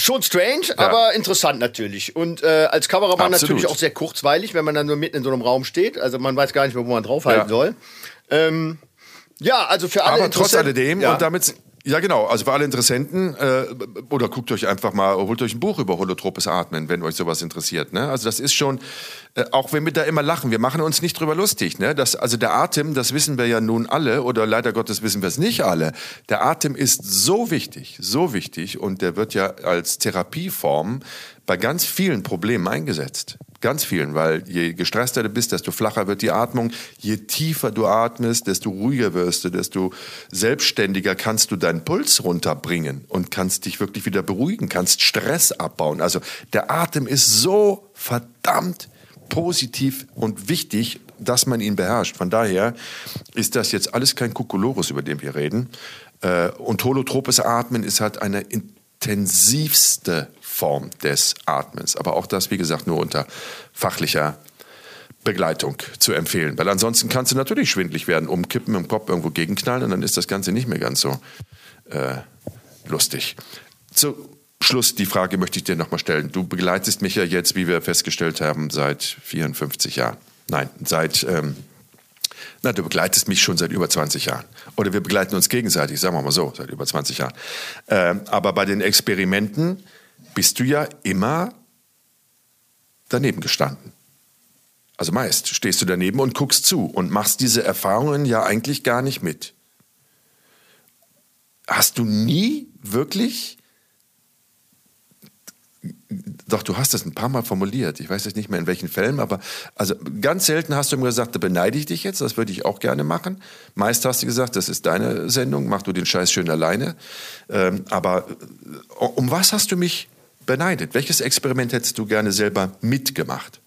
Schon strange, ja. aber interessant natürlich. Und äh, als Kameramann Absolut. natürlich auch sehr kurzweilig, wenn man dann nur mitten in so einem Raum steht. Also man weiß gar nicht mehr, wo man draufhalten ja. soll. Ähm, ja, also für alle. Aber trotz alledem, ja. und damit ja, genau. Also für alle Interessenten, äh, oder guckt euch einfach mal, holt euch ein Buch über holotropes Atmen, wenn euch sowas interessiert. Ne? Also das ist schon, äh, auch wenn wir da immer lachen, wir machen uns nicht drüber lustig. Ne? Das, also der Atem, das wissen wir ja nun alle, oder leider Gottes wissen wir es nicht alle. Der Atem ist so wichtig, so wichtig, und der wird ja als Therapieform bei ganz vielen Problemen eingesetzt. Ganz vielen, weil je gestresster du bist, desto flacher wird die Atmung. Je tiefer du atmest, desto ruhiger wirst du, desto selbstständiger kannst du deinen Puls runterbringen und kannst dich wirklich wieder beruhigen, kannst Stress abbauen. Also der Atem ist so verdammt positiv und wichtig, dass man ihn beherrscht. Von daher ist das jetzt alles kein Kokolores, über den wir reden. Äh, und holotropes Atmen ist halt eine intensivste Form des Atmens. Aber auch das, wie gesagt, nur unter fachlicher Begleitung zu empfehlen. Weil ansonsten kannst du natürlich schwindlig werden, umkippen, im Kopf irgendwo gegenknallen und dann ist das Ganze nicht mehr ganz so äh, lustig. Zu Schluss, die Frage möchte ich dir nochmal stellen. Du begleitest mich ja jetzt, wie wir festgestellt haben, seit 54 Jahren. Nein, seit, ähm, na, du begleitest mich schon seit über 20 Jahren. Oder wir begleiten uns gegenseitig, sagen wir mal so, seit über 20 Jahren. Ähm, aber bei den Experimenten bist du ja immer daneben gestanden. Also meist stehst du daneben und guckst zu und machst diese Erfahrungen ja eigentlich gar nicht mit. Hast du nie wirklich doch, du hast das ein paar Mal formuliert. Ich weiß jetzt nicht mehr in welchen Fällen, aber also ganz selten hast du immer gesagt, da beneide ich dich jetzt, das würde ich auch gerne machen. Meist hast du gesagt, das ist deine Sendung, mach du den Scheiß schön alleine. Ähm, aber äh, um was hast du mich beneidet? Welches Experiment hättest du gerne selber mitgemacht?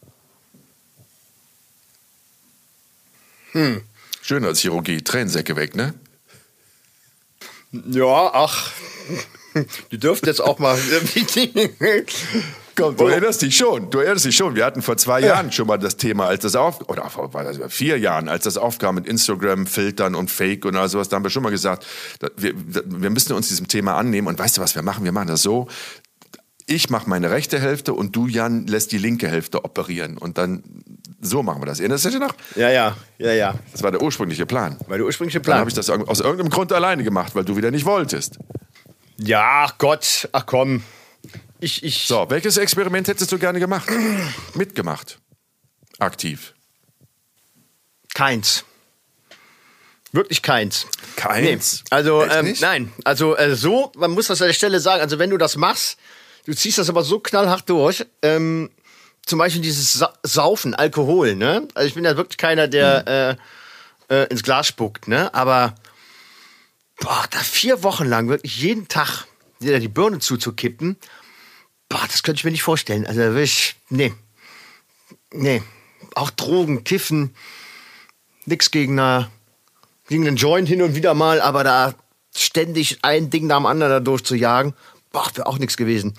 Hm. Schön als Chirurgie, Tränensäcke weg, ne? Ja, ach, (laughs) die dürften jetzt auch mal. (laughs) Komm, du erinnerst dich schon, du erinnerst dich schon. Wir hatten vor zwei Jahren schon mal das Thema, als das auf, oder vor vier Jahren, als das aufkam mit Instagram, Filtern und Fake und all sowas, da haben wir schon mal gesagt, wir, wir müssen uns diesem Thema annehmen und weißt du, was wir machen? Wir machen das so, ich mache meine rechte Hälfte und du, Jan, lässt die linke Hälfte operieren. Und dann, so machen wir das. Erinnerst du dich noch? Ja, ja, ja, ja. Das war der ursprüngliche Plan. War der ursprüngliche Plan. Dann habe ich das aus irgendeinem Grund alleine gemacht, weil du wieder nicht wolltest. Ja, ach Gott, ach komm. Ich, ich. So, welches Experiment hättest du gerne gemacht? (clears throat) Mitgemacht. Aktiv. Keins. Wirklich keins. Keins? Nee. Also, ähm, nein. Also, äh, so, man muss das an der Stelle sagen. Also, wenn du das machst, du ziehst das aber so knallhart durch. Ähm, zum Beispiel dieses Sa Saufen, Alkohol, ne? Also, ich bin ja wirklich keiner, der mhm. äh, äh, ins Glas spuckt, ne? Aber, boah, da vier Wochen lang wirklich jeden Tag dir die Birne zuzukippen, boah, das könnte ich mir nicht vorstellen. Also, wirklich, nee. Nee. Auch Drogen, Kiffen, nix gegen eine gegen den Joint hin und wieder mal, aber da ständig ein Ding nach dem anderen da durchzujagen, boah, wäre auch nichts gewesen.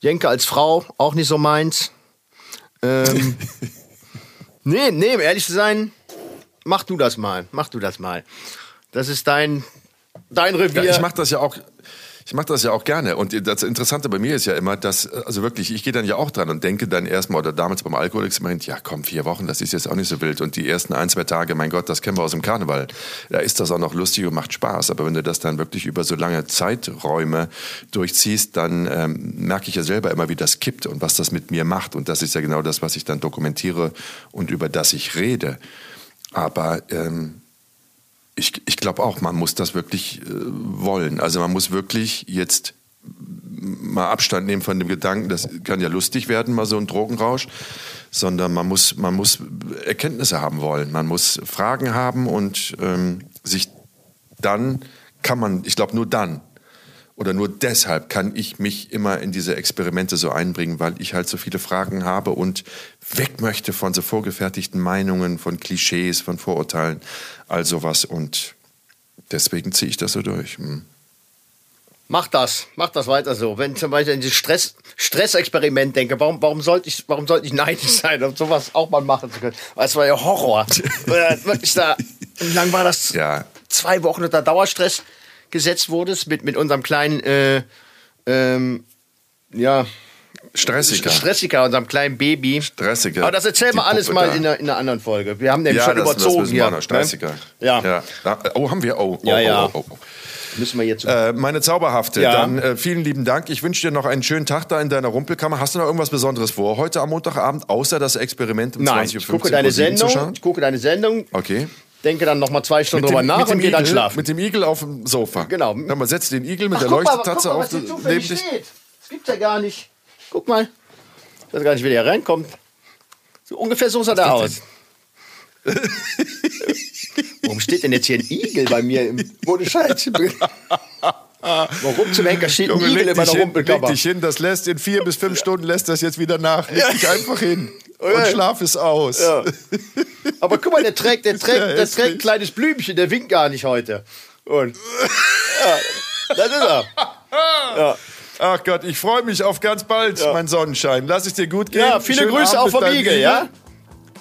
Jenke als Frau, auch nicht so meins. Ähm, (laughs) nee, nee, um ehrlich zu sein, mach du das mal, mach du das mal. Das ist dein, dein Revier. Ja, ich mach das ja auch ich mache das ja auch gerne. Und das Interessante bei mir ist ja immer, dass, also wirklich, ich gehe dann ja auch dran und denke dann erstmal, oder damals beim Alkoholexperiment, ja komm, vier Wochen, das ist jetzt auch nicht so wild. Und die ersten ein, zwei Tage, mein Gott, das kennen wir aus dem Karneval. Da ist das auch noch lustig und macht Spaß. Aber wenn du das dann wirklich über so lange Zeiträume durchziehst, dann ähm, merke ich ja selber immer, wie das kippt und was das mit mir macht. Und das ist ja genau das, was ich dann dokumentiere und über das ich rede. Aber ähm, ich, ich glaube auch, man muss das wirklich äh, wollen. Also man muss wirklich jetzt mal Abstand nehmen von dem Gedanken, das kann ja lustig werden, mal so ein Drogenrausch, sondern man muss, man muss Erkenntnisse haben wollen. Man muss Fragen haben und ähm, sich dann kann man, ich glaube nur dann oder nur deshalb kann ich mich immer in diese Experimente so einbringen, weil ich halt so viele Fragen habe und weg möchte von so vorgefertigten Meinungen, von Klischees, von Vorurteilen, all sowas. Und deswegen ziehe ich das so durch. Hm. Mach das, mach das weiter so. Wenn ich zum Beispiel an dieses Stress, Stressexperiment denke, warum, warum sollte ich, warum sollte ich neidisch (laughs) sein, um sowas auch mal machen zu können? Weil es war ja Horror. (laughs) wirklich da, wie lang war das? Ja. Zwei Wochen unter Dauerstress gesetzt wurdest mit, mit unserem kleinen, äh, ähm, ja, Stressiger. Stressiger, unserem kleinen Baby. Stressiger. Aber das erzählen wir alles mal in einer, in einer anderen Folge. Wir haben nämlich ja, schon das, überzogen das hier. Ne? Stressiger. Ja. ja. Oh, haben wir? Oh, oh, ja, ja. Oh, oh, oh. Müssen wir jetzt. Äh, meine Zauberhafte, dann äh, vielen lieben Dank. Ich wünsche dir noch einen schönen Tag da in deiner Rumpelkammer. Hast du noch irgendwas Besonderes vor heute am Montagabend, außer das Experiment um Nein, 20.15 ich gucke deine Uhr Sendung. Ich gucke deine Sendung. Okay. Denke dann noch mal zwei Stunden drüber nach und gehe dann schlafen. Mit dem Igel auf dem Sofa. Genau. Dann mal setzt den Igel mit Ach, der mal, Leuchtetratze guck mal, auf was hier steht. Das gibt's ja gar nicht. Guck mal. Ich weiß gar nicht, wie der reinkommt. So ungefähr so sah der aus. (laughs) (laughs) Warum steht denn jetzt hier ein Igel bei mir im Scheiß? (laughs) (laughs) Warum zum Henker steht ein Junge, Igel meiner dich, hin, leg Rumpelkammer? dich hin, das lässt in vier bis fünf Stunden lässt das jetzt wieder nach. Leg dich einfach hin und schlaf es aus. Ja. (laughs) Aber guck mal, der trägt, der trägt, Ja, der trägt ein kleines Blümchen, der winkt gar nicht heute. Und ja, das ist er. (laughs) Ja. Ach Gott, ich freue mich auf ganz bald, Ja. mein Sonnenschein. Lass es dir gut gehen. Ja, viele Schönen Grüße Abend auch vom Igel, ja?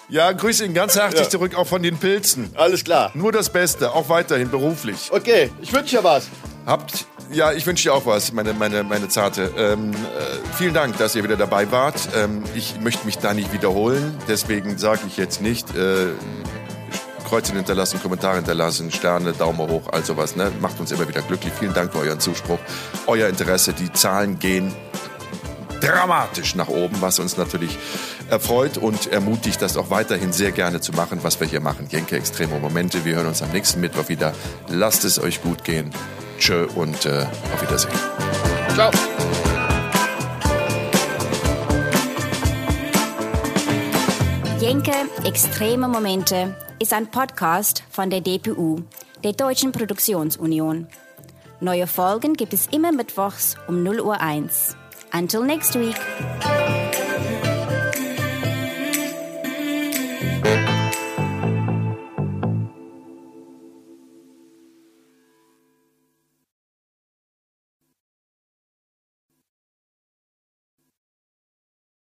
Ja, grüße ihn ganz herzlich Ja. zurück, auch von den Pilzen. Alles klar. Nur das Beste, auch weiterhin beruflich. Okay, ich wünsche dir was. Habt, ja, ich wünsche dir auch was, meine, meine, meine Zarte. Ähm, äh, vielen Dank, dass ihr wieder dabei wart. Ähm, ich möchte mich da nicht wiederholen, deswegen sage ich jetzt nicht, äh, Kreuze hinterlassen, Kommentare hinterlassen, Sterne, Daumen hoch, all sowas. Ne? Macht uns immer wieder glücklich. Vielen Dank für euren Zuspruch, euer Interesse. Die Zahlen gehen dramatisch nach oben, was uns natürlich erfreut und ermutigt, das auch weiterhin sehr gerne zu machen, was wir hier machen. Jenke Extreme Momente. Wir hören uns am nächsten Mittwoch wieder. Lasst es euch gut gehen. Tschö und äh, auf Wiedersehen. Ciao. Jenke Extreme Momente ist ein Podcast von der DPU, der Deutschen Produktionsunion. Neue Folgen gibt es immer mittwochs um 0 Uhr 1. Until next week.